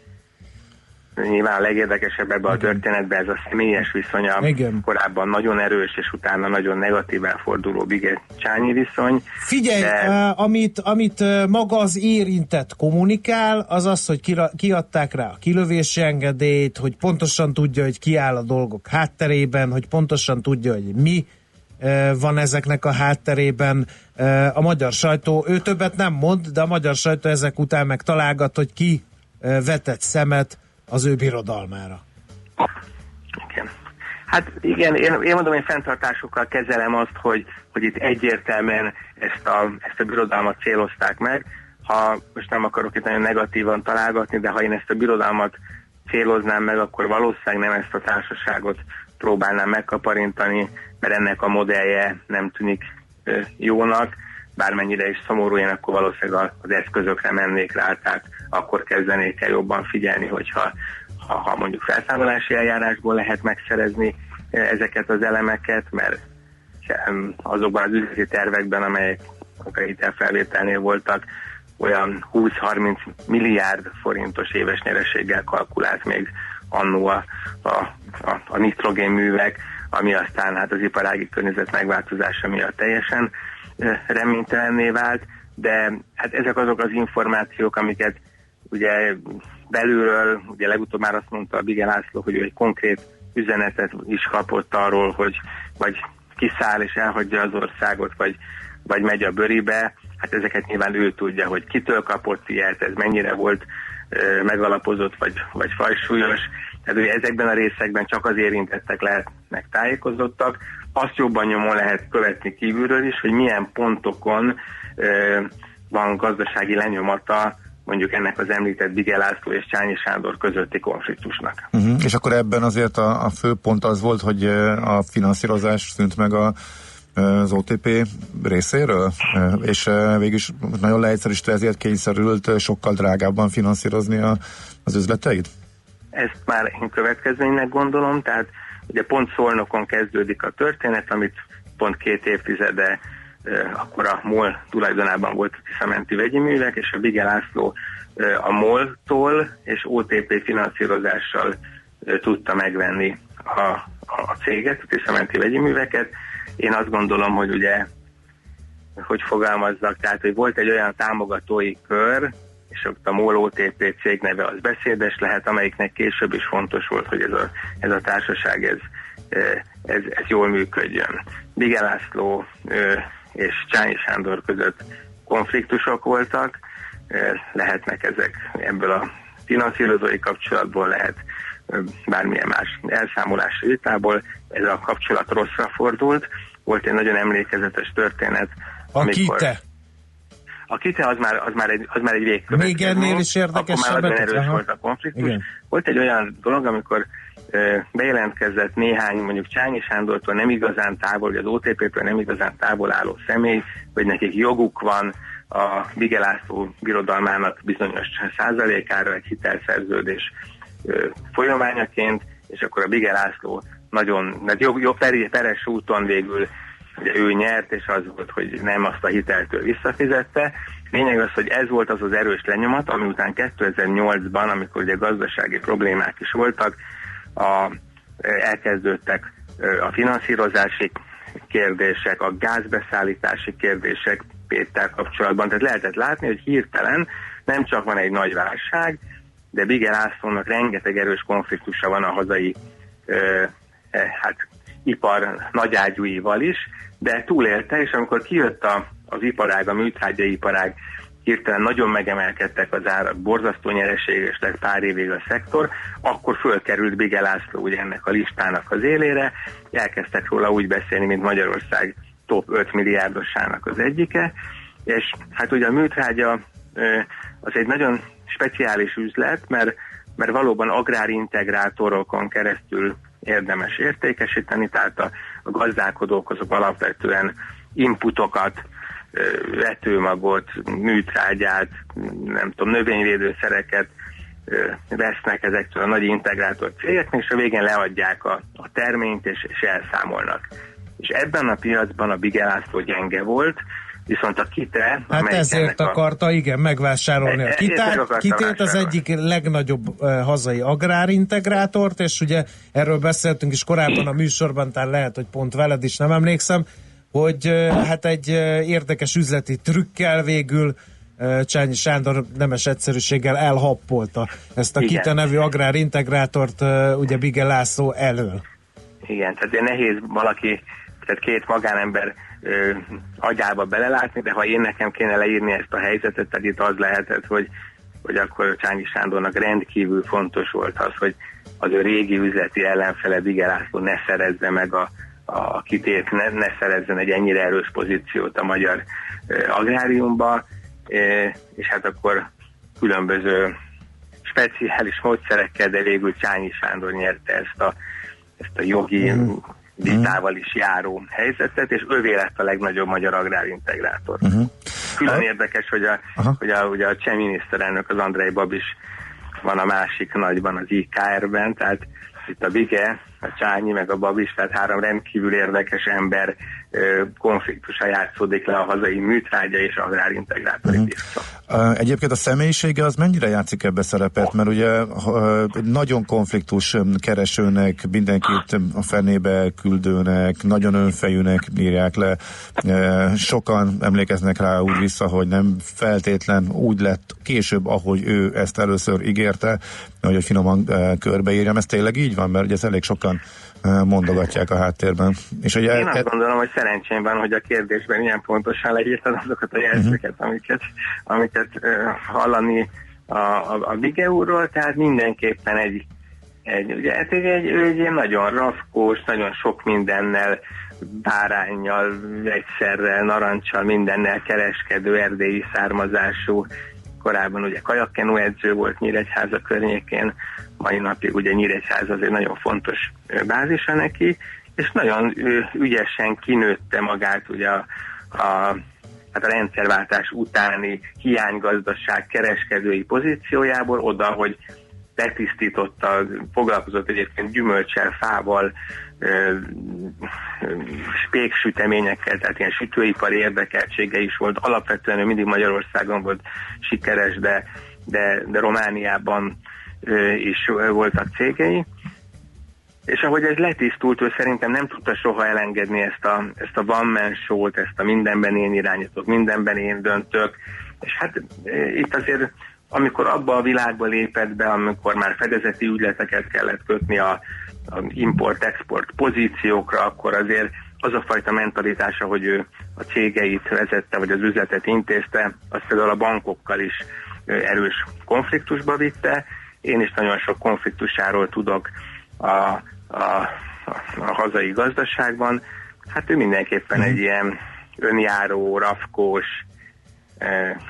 nyilván a legérdekesebb ebben a történetben ez a személyes viszonya, Igen. korábban nagyon erős, és utána nagyon negatív elforduló Bige Csányi viszony. Figyelj, De- amit, amit maga az érintett kommunikál, az az, hogy kira, kiadták rá a kilövési engedélyt, hogy pontosan tudja, hogy ki áll a dolgok hátterében, hogy pontosan tudja, hogy mi van ezeknek a hátterében. A magyar sajtó, ő többet nem mond, de a magyar sajtó ezek után meg találgat, hogy ki vetett szemet az ő birodalmára. Igen. Hát igen, én, én mondom, én fenntartásokkal kezelem azt, hogy, hogy itt egyértelműen ezt a, ezt a birodalmat célozták meg. ha most nem akarok itt nagyon negatívan találgatni, de ha én ezt a birodalmat céloznám meg, akkor valószínűleg nem ezt a társaságot próbálnám megkaparintani, mert ennek a modellje nem tűnik jónak, bármennyire is szomorú, én akkor valószínűleg az eszközökre mennék rá, tehát akkor kezdenék el jobban figyelni, hogyha ha, ha mondjuk felszámolási eljárásból lehet megszerezni ezeket az elemeket, mert azokban az üzleti tervekben, amelyek a hitelfelvételnél voltak, olyan 20-30 milliárd forintos éves nyereséggel kalkulált még annó a, a, a, a nitrogénművek, ami aztán hát az iparági környezet megváltozása miatt teljesen reménytelenné vált, de hát ezek azok az információk, amiket ugye belülről, ugye legutóbb már azt mondta a Bige László, hogy ő egy konkrét üzenetet is kapott arról, hogy vagy kiszáll és elhagyja az országot, vagy, vagy megy a bőribe, hát ezeket nyilván ő tudja, hogy kitől kapott ilyet, ez mennyire volt ö, megalapozott, vagy, vagy fajsúlyos. Tehát ugye ezekben a részekben csak az érintettek lehetnek tájékozottak. Azt jobban nyomon lehet követni kívülről is, hogy milyen pontokon ö, van gazdasági lenyomata mondjuk ennek az említett Bige László és Csányi Sándor közötti konfliktusnak. Uh-huh. És akkor ebben azért a, a fő pont az volt, hogy a finanszírozás szűnt meg a, az OTP részéről, és végül is nagyon leegyszerűsítve ezért kényszerült sokkal drágábban finanszírozni a, az üzleteit? Ezt már én következménynek gondolom, tehát ugye pont Szolnokon kezdődik a történet, amit pont két évtizede akkor a MOL tulajdonában volt a Tiszamenti vegyi művek, és a Bige László a MOL-tól és OTP finanszírozással tudta megvenni a, a céget, a Tiszamenti vegyi műveket. Én azt gondolom, hogy ugye, hogy fogalmazzak, tehát, hogy volt egy olyan támogatói kör, és ott a MOL OTP cég neve az beszédes lehet, amelyiknek később is fontos volt, hogy ez a, ez a társaság ez, ez, ez jól működjön. Bige László és Csányi Sándor között konfliktusok voltak, lehetnek ezek ebből a finanszírozói kapcsolatból, lehet bármilyen más elszámolási vitából, ez a kapcsolat rosszra fordult. Volt egy nagyon emlékezetes történet. A amikor, kite? A kite az már, az már egy, az már egy végkövetkező. Még ennél is érdekesebb. Akkor már erős volt a konfliktus. Igen. Volt egy olyan dolog, amikor bejelentkezett néhány mondjuk Csányi Sándortól nem igazán távol, vagy az OTP-től nem igazán távol álló személy, hogy nekik joguk van a Vigelászló birodalmának bizonyos százalékára egy hitelszerződés folyamányaként, és akkor a Vigelászló nagyon, mert jó, jó peres úton végül ugye ő nyert, és az volt, hogy nem azt a hiteltől visszafizette. Lényeg az, hogy ez volt az az erős lenyomat, ami után 2008-ban, amikor ugye gazdasági problémák is voltak, a, elkezdődtek a finanszírozási kérdések, a gázbeszállítási kérdések Péter kapcsolatban. Tehát lehetett látni, hogy hirtelen nem csak van egy nagy válság, de Bige Lászlónak rengeteg erős konfliktusa van a hazai ö, e, hát, ipar nagyágyúival is, de túlélte, és amikor kijött a, az iparág, a műtrágya iparág hirtelen nagyon megemelkedtek az árak, borzasztó nyereséges lett pár évig a szektor, akkor fölkerült Bige László ugye ennek a listának az élére, elkezdtek róla úgy beszélni, mint Magyarország top 5 milliárdosának az egyike, és hát ugye a műtrágya az egy nagyon speciális üzlet, mert, mert valóban agrárintegrátorokon keresztül érdemes értékesíteni, tehát a, a gazdálkodók azok alapvetően inputokat, vetőmagot, műtrágyát, nem tudom, növényvédőszereket vesznek ezektől a nagy integrátor cégeknek, és a végén leadják a, a terményt, és, és elszámolnak. És ebben a piacban a Bigelászló gyenge volt, viszont a kite... Hát ezért akarta, a... igen, megvásárolni a e- kitát. Kitét az egyik legnagyobb uh, hazai agrárintegrátort, és ugye erről beszéltünk is korábban a műsorban, tehát lehet, hogy pont veled is nem emlékszem, hogy hát egy érdekes üzleti trükkel végül Csányi Sándor nemes egyszerűséggel elhappolta ezt a Igen. KITA nevű agrárintegrátort ugye Bige László elől. Igen, tehát nehéz valaki, tehát két magánember ö, agyába belelátni, de ha én nekem kéne leírni ezt a helyzetet, tehát itt az lehetett, hogy, hogy akkor Csányi Sándornak rendkívül fontos volt az, hogy az ő régi üzleti ellenfele Bige László ne szerezze meg a, a kitét ne, ne szerezzen egy ennyire erős pozíciót a magyar agráriumba, és hát akkor különböző speciális módszerekkel, de végül Csányi Sándor nyerte ezt a, ezt a jogi mm. vitával is járó helyzetet, és ővé lett a legnagyobb magyar agrárintegrátor. Uh-huh. Külön érdekes, hogy a, hogy a, ugye a cseh miniszterelnök, az Andrei Babis van a másik nagyban, az IKR-ben, tehát itt a Bige, a Csányi, meg a Babis, tehát három rendkívül érdekes ember konfliktusa játszódik le a hazai műtrágya és agrárintegrátori uh-huh. Egyébként a személyisége az mennyire játszik ebbe szerepet? Mert ugye nagyon konfliktus keresőnek, mindenkit a fenébe küldőnek, nagyon önfejűnek írják le. Sokan emlékeznek rá úgy vissza, hogy nem feltétlen úgy lett később, ahogy ő ezt először ígérte, hogy finoman körbeírjam. Ez tényleg így van? Mert ugye ez elég sokan mondogatják a háttérben. És ugye Én azt gondolom, hogy szerencsém van, hogy a kérdésben ilyen pontosan leírtad azokat a jelzőket, uh-huh. amiket, amiket uh, hallani a, a, a Bige úrról, tehát mindenképpen egy, egy ugye hát egy, egy, egy, egy nagyon rafkós, nagyon sok mindennel bárányjal, egyszerrel, narancsal, mindennel kereskedő, erdélyi származású, korábban ugye kajakkenú edző volt Nyíregyháza környékén, mai napig ugye Nyíregyháza az egy nagyon fontos bázisa neki, és nagyon ügyesen kinőtte magát ugye a, a hát a rendszerváltás utáni hiánygazdaság kereskedői pozíciójából oda, hogy betisztította, foglalkozott egyébként gyümölcsel, fával, spéksüteményekkel, tehát ilyen sütőipari érdekeltsége is volt. Alapvetően ő mindig Magyarországon volt sikeres, de, de, de Romániában is voltak cégei. És ahogy ez letisztult, ő szerintem nem tudta soha elengedni ezt a, ezt a one man show-t, ezt a mindenben én irányítok, mindenben én döntök. És hát itt azért, amikor abba a világba lépett be, amikor már fedezeti ügyleteket kellett kötni a, a import-export pozíciókra, akkor azért az a fajta mentalitása, hogy ő a cégeit vezette, vagy az üzletet intézte, az például a bankokkal is erős konfliktusba vitte. Én is nagyon sok konfliktusáról tudok a, a, a, a hazai gazdaságban. Hát ő mindenképpen egy ilyen önjáró, rafkós,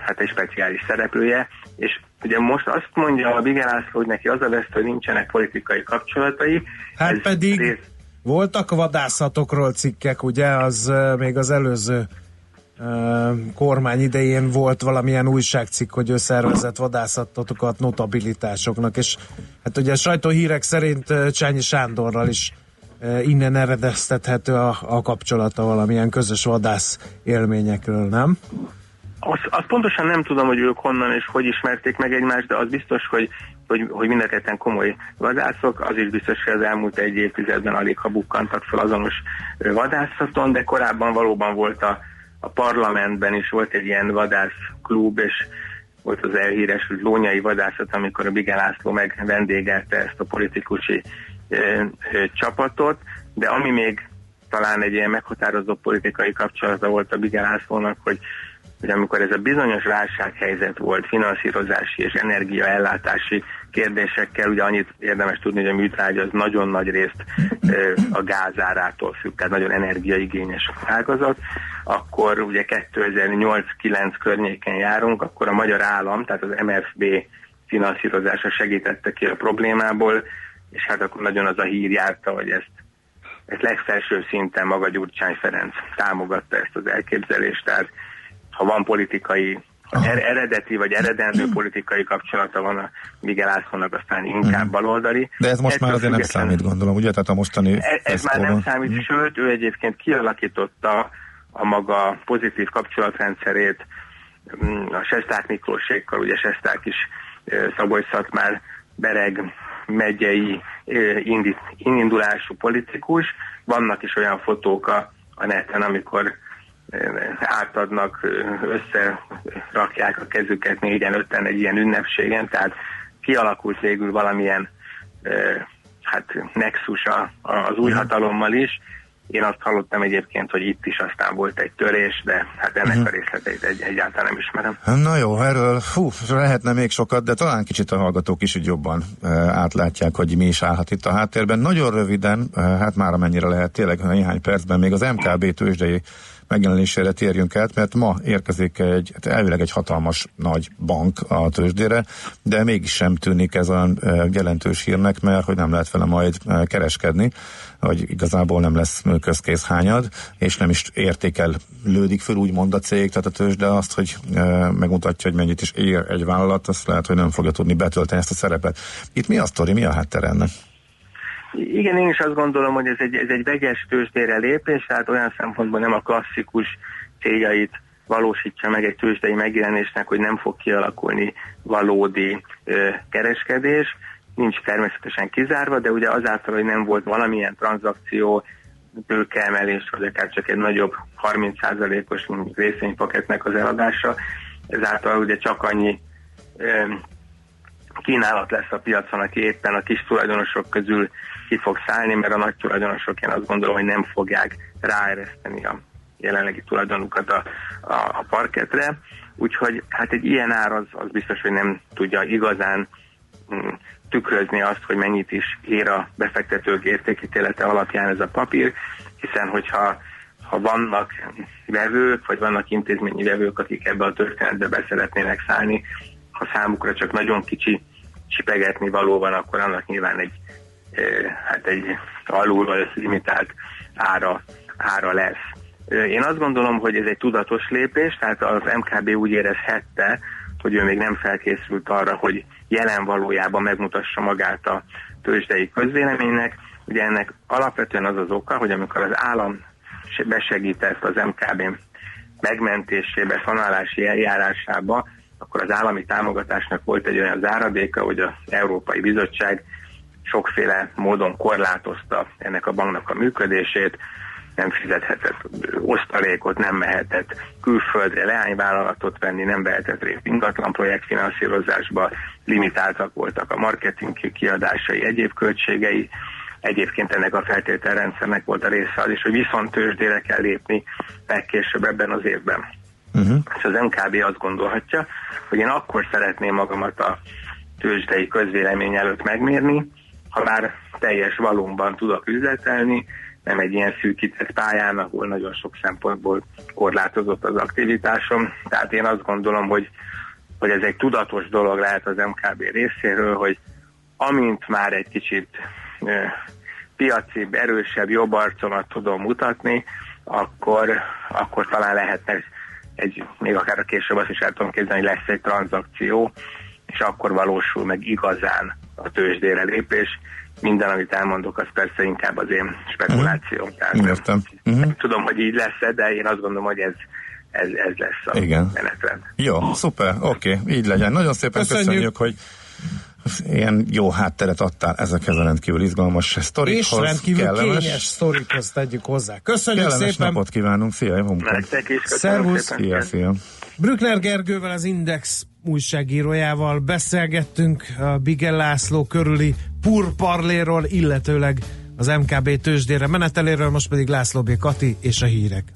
hát egy speciális szereplője, és Ugye most azt mondja a Bigelászló, hogy neki az a veszt, hogy nincsenek politikai kapcsolatai. Hát Ez pedig rész... voltak vadászatokról cikkek, ugye, az uh, még az előző kormány idején volt valamilyen újságcikk, hogy ő szervezett vadászatokat notabilitásoknak, és hát ugye a sajtóhírek szerint Csányi Sándorral is innen eredeztethető a, a kapcsolata valamilyen közös vadász élményekről, nem? Azt, azt pontosan nem tudom, hogy ők honnan és hogy ismerték meg egymást, de az biztos, hogy, hogy, hogy mind a ketten komoly vadászok. Az is biztos, hogy az elmúlt egy évtizedben alig ha bukkantak fel azonos vadászaton, de korábban valóban volt a, a parlamentben is volt egy ilyen vadászklub, és volt az elhíres lónyai vadászat, amikor a Bigel László meg vendégelte ezt a politikusi e, e, csapatot, de ami még talán egy ilyen meghatározó politikai kapcsolata volt a Bigel Lászlónak, hogy hogy amikor ez a bizonyos válsághelyzet volt finanszírozási és energiaellátási kérdésekkel, ugye annyit érdemes tudni, hogy a műtrágy az nagyon nagy részt a gázárától függ, tehát nagyon energiaigényes ágazat, akkor ugye 2008-9 környéken járunk, akkor a magyar állam, tehát az MFB finanszírozása segítette ki a problémából, és hát akkor nagyon az a hír járta, hogy ezt, ezt legfelső szinten maga Gyurcsány Ferenc támogatta ezt az elképzelést, tehát ha van politikai er, eredeti vagy eredendő politikai kapcsolata van a Miguel Ászlónak, aztán inkább mhm. baloldali. De ez most ez már azért nem számít, gondolom, ugye? Tehát a mostani Ez, ez már nem számít, mm. sőt, ő egyébként kialakította a maga pozitív kapcsolatrendszerét mm, a Sesták Miklósékkal, ugye Sesták is Szabolcs-Szatmár Bereg megyei indulású politikus. Vannak is olyan fotók a, a neten, amikor átadnak, összerakják a kezüket négyen, ötten egy ilyen ünnepségen, tehát kialakult végül valamilyen hát nexus az új hatalommal is. Én azt hallottam egyébként, hogy itt is aztán volt egy törés, de hát ennek uh-huh. a részleteit egy, egyáltalán nem ismerem. Na jó, erről fú, lehetne még sokat, de talán kicsit a hallgatók is így jobban e, átlátják, hogy mi is állhat itt a háttérben. Nagyon röviden, e, hát már amennyire lehet, tényleg néhány percben még az MKB tőzsdei megjelenésére térjünk át, mert ma érkezik egy, hát elvileg egy hatalmas nagy bank a tőzsdére, de mégis sem tűnik ez olyan jelentős hírnek, mert hogy nem lehet vele majd kereskedni, hogy igazából nem lesz közkész hányad, és nem is értékel lődik föl úgymond a cég, tehát a tőzsde azt, hogy megmutatja, hogy mennyit is ér egy vállalat, azt lehet, hogy nem fogja tudni betölteni ezt a szerepet. Itt mi a sztori, mi a hátter ennek? Igen, én is azt gondolom, hogy ez egy, ez egy vegyes tőzsdére lépés, tehát olyan szempontból nem a klasszikus céljait valósítsa meg egy tőzsdei megjelenésnek, hogy nem fog kialakulni valódi ö, kereskedés. Nincs természetesen kizárva, de ugye azáltal, hogy nem volt valamilyen tranzakció, tőkeemelés, vagy akár csak egy nagyobb 30%-os részvénypaketnek az eladása, ezáltal ugye csak annyi ö, kínálat lesz a piacon, aki éppen a kis tulajdonosok közül ki fog szállni, mert a nagy tulajdonosok én azt gondolom, hogy nem fogják ráereszteni a jelenlegi tulajdonukat a, a, a parketre. Úgyhogy hát egy ilyen ár az, az biztos, hogy nem tudja igazán mm, tükrözni azt, hogy mennyit is ér a befektetők értékítélete alapján ez a papír, hiszen hogyha ha vannak vevők, vagy vannak intézményi vevők, akik ebbe a történetbe be szeretnének szállni, ha számukra csak nagyon kicsi csipegetni való van, akkor annak nyilván egy, hát egy alul vagy limitált ára, ára lesz. Én azt gondolom, hogy ez egy tudatos lépés, tehát az MKB úgy érezhette, hogy ő még nem felkészült arra, hogy jelen valójában megmutassa magát a tőzsdei közvéleménynek. Ugye ennek alapvetően az az oka, hogy amikor az állam besegített az MKB megmentésébe, szanálási eljárásába, akkor az állami támogatásnak volt egy olyan záradéka, hogy az Európai Bizottság sokféle módon korlátozta ennek a banknak a működését, nem fizethetett osztalékot, nem mehetett külföldre leányvállalatot venni, nem vehetett részt ingatlan projektfinanszírozásba, limitáltak voltak a marketing kiadásai, egyéb költségei. Egyébként ennek a feltételrendszernek volt a része az is, hogy viszont tőzsdére kell lépni legkésőbb ebben az évben. Uh-huh. És az MKB azt gondolhatja, hogy én akkor szeretném magamat a tőzsdei közvélemény előtt megmérni, ha már teljes valóban tudok üzletelni, nem egy ilyen szűkített pályán, ahol nagyon sok szempontból korlátozott az aktivitásom. Tehát én azt gondolom, hogy, hogy ez egy tudatos dolog lehet az MKB részéről, hogy amint már egy kicsit e, piacibb, erősebb, jobb arcomat tudom mutatni, akkor, akkor talán lehetne egy, még akár a később azt is el tudom képzelni, hogy lesz egy tranzakció, és akkor valósul meg igazán a tőzsdére lépés. Minden, amit elmondok, az persze inkább az én spekulációm. Uh-huh. Értem. Uh-huh. Nem tudom, hogy így lesz de én azt gondolom, hogy ez, ez, ez lesz a Igen. menetrend. Jó, szuper, oké, okay, így legyen. Nagyon szépen köszönjük, köszönjük hogy ilyen jó hátteret adtál ezekhez a rendkívül izgalmas sztorikhoz. És rendkívül kellemes. kényes sztorikhoz tegyük hozzá. Köszönjük kellemes szépen! napot kívánunk, szia, Nektek is, Szervusz! Szia, szia! Brückner Gergővel, az Index újságírójával beszélgettünk a Bigel László körüli purparléról, illetőleg az MKB tőzsdére meneteléről, most pedig László B. Kati és a hírek.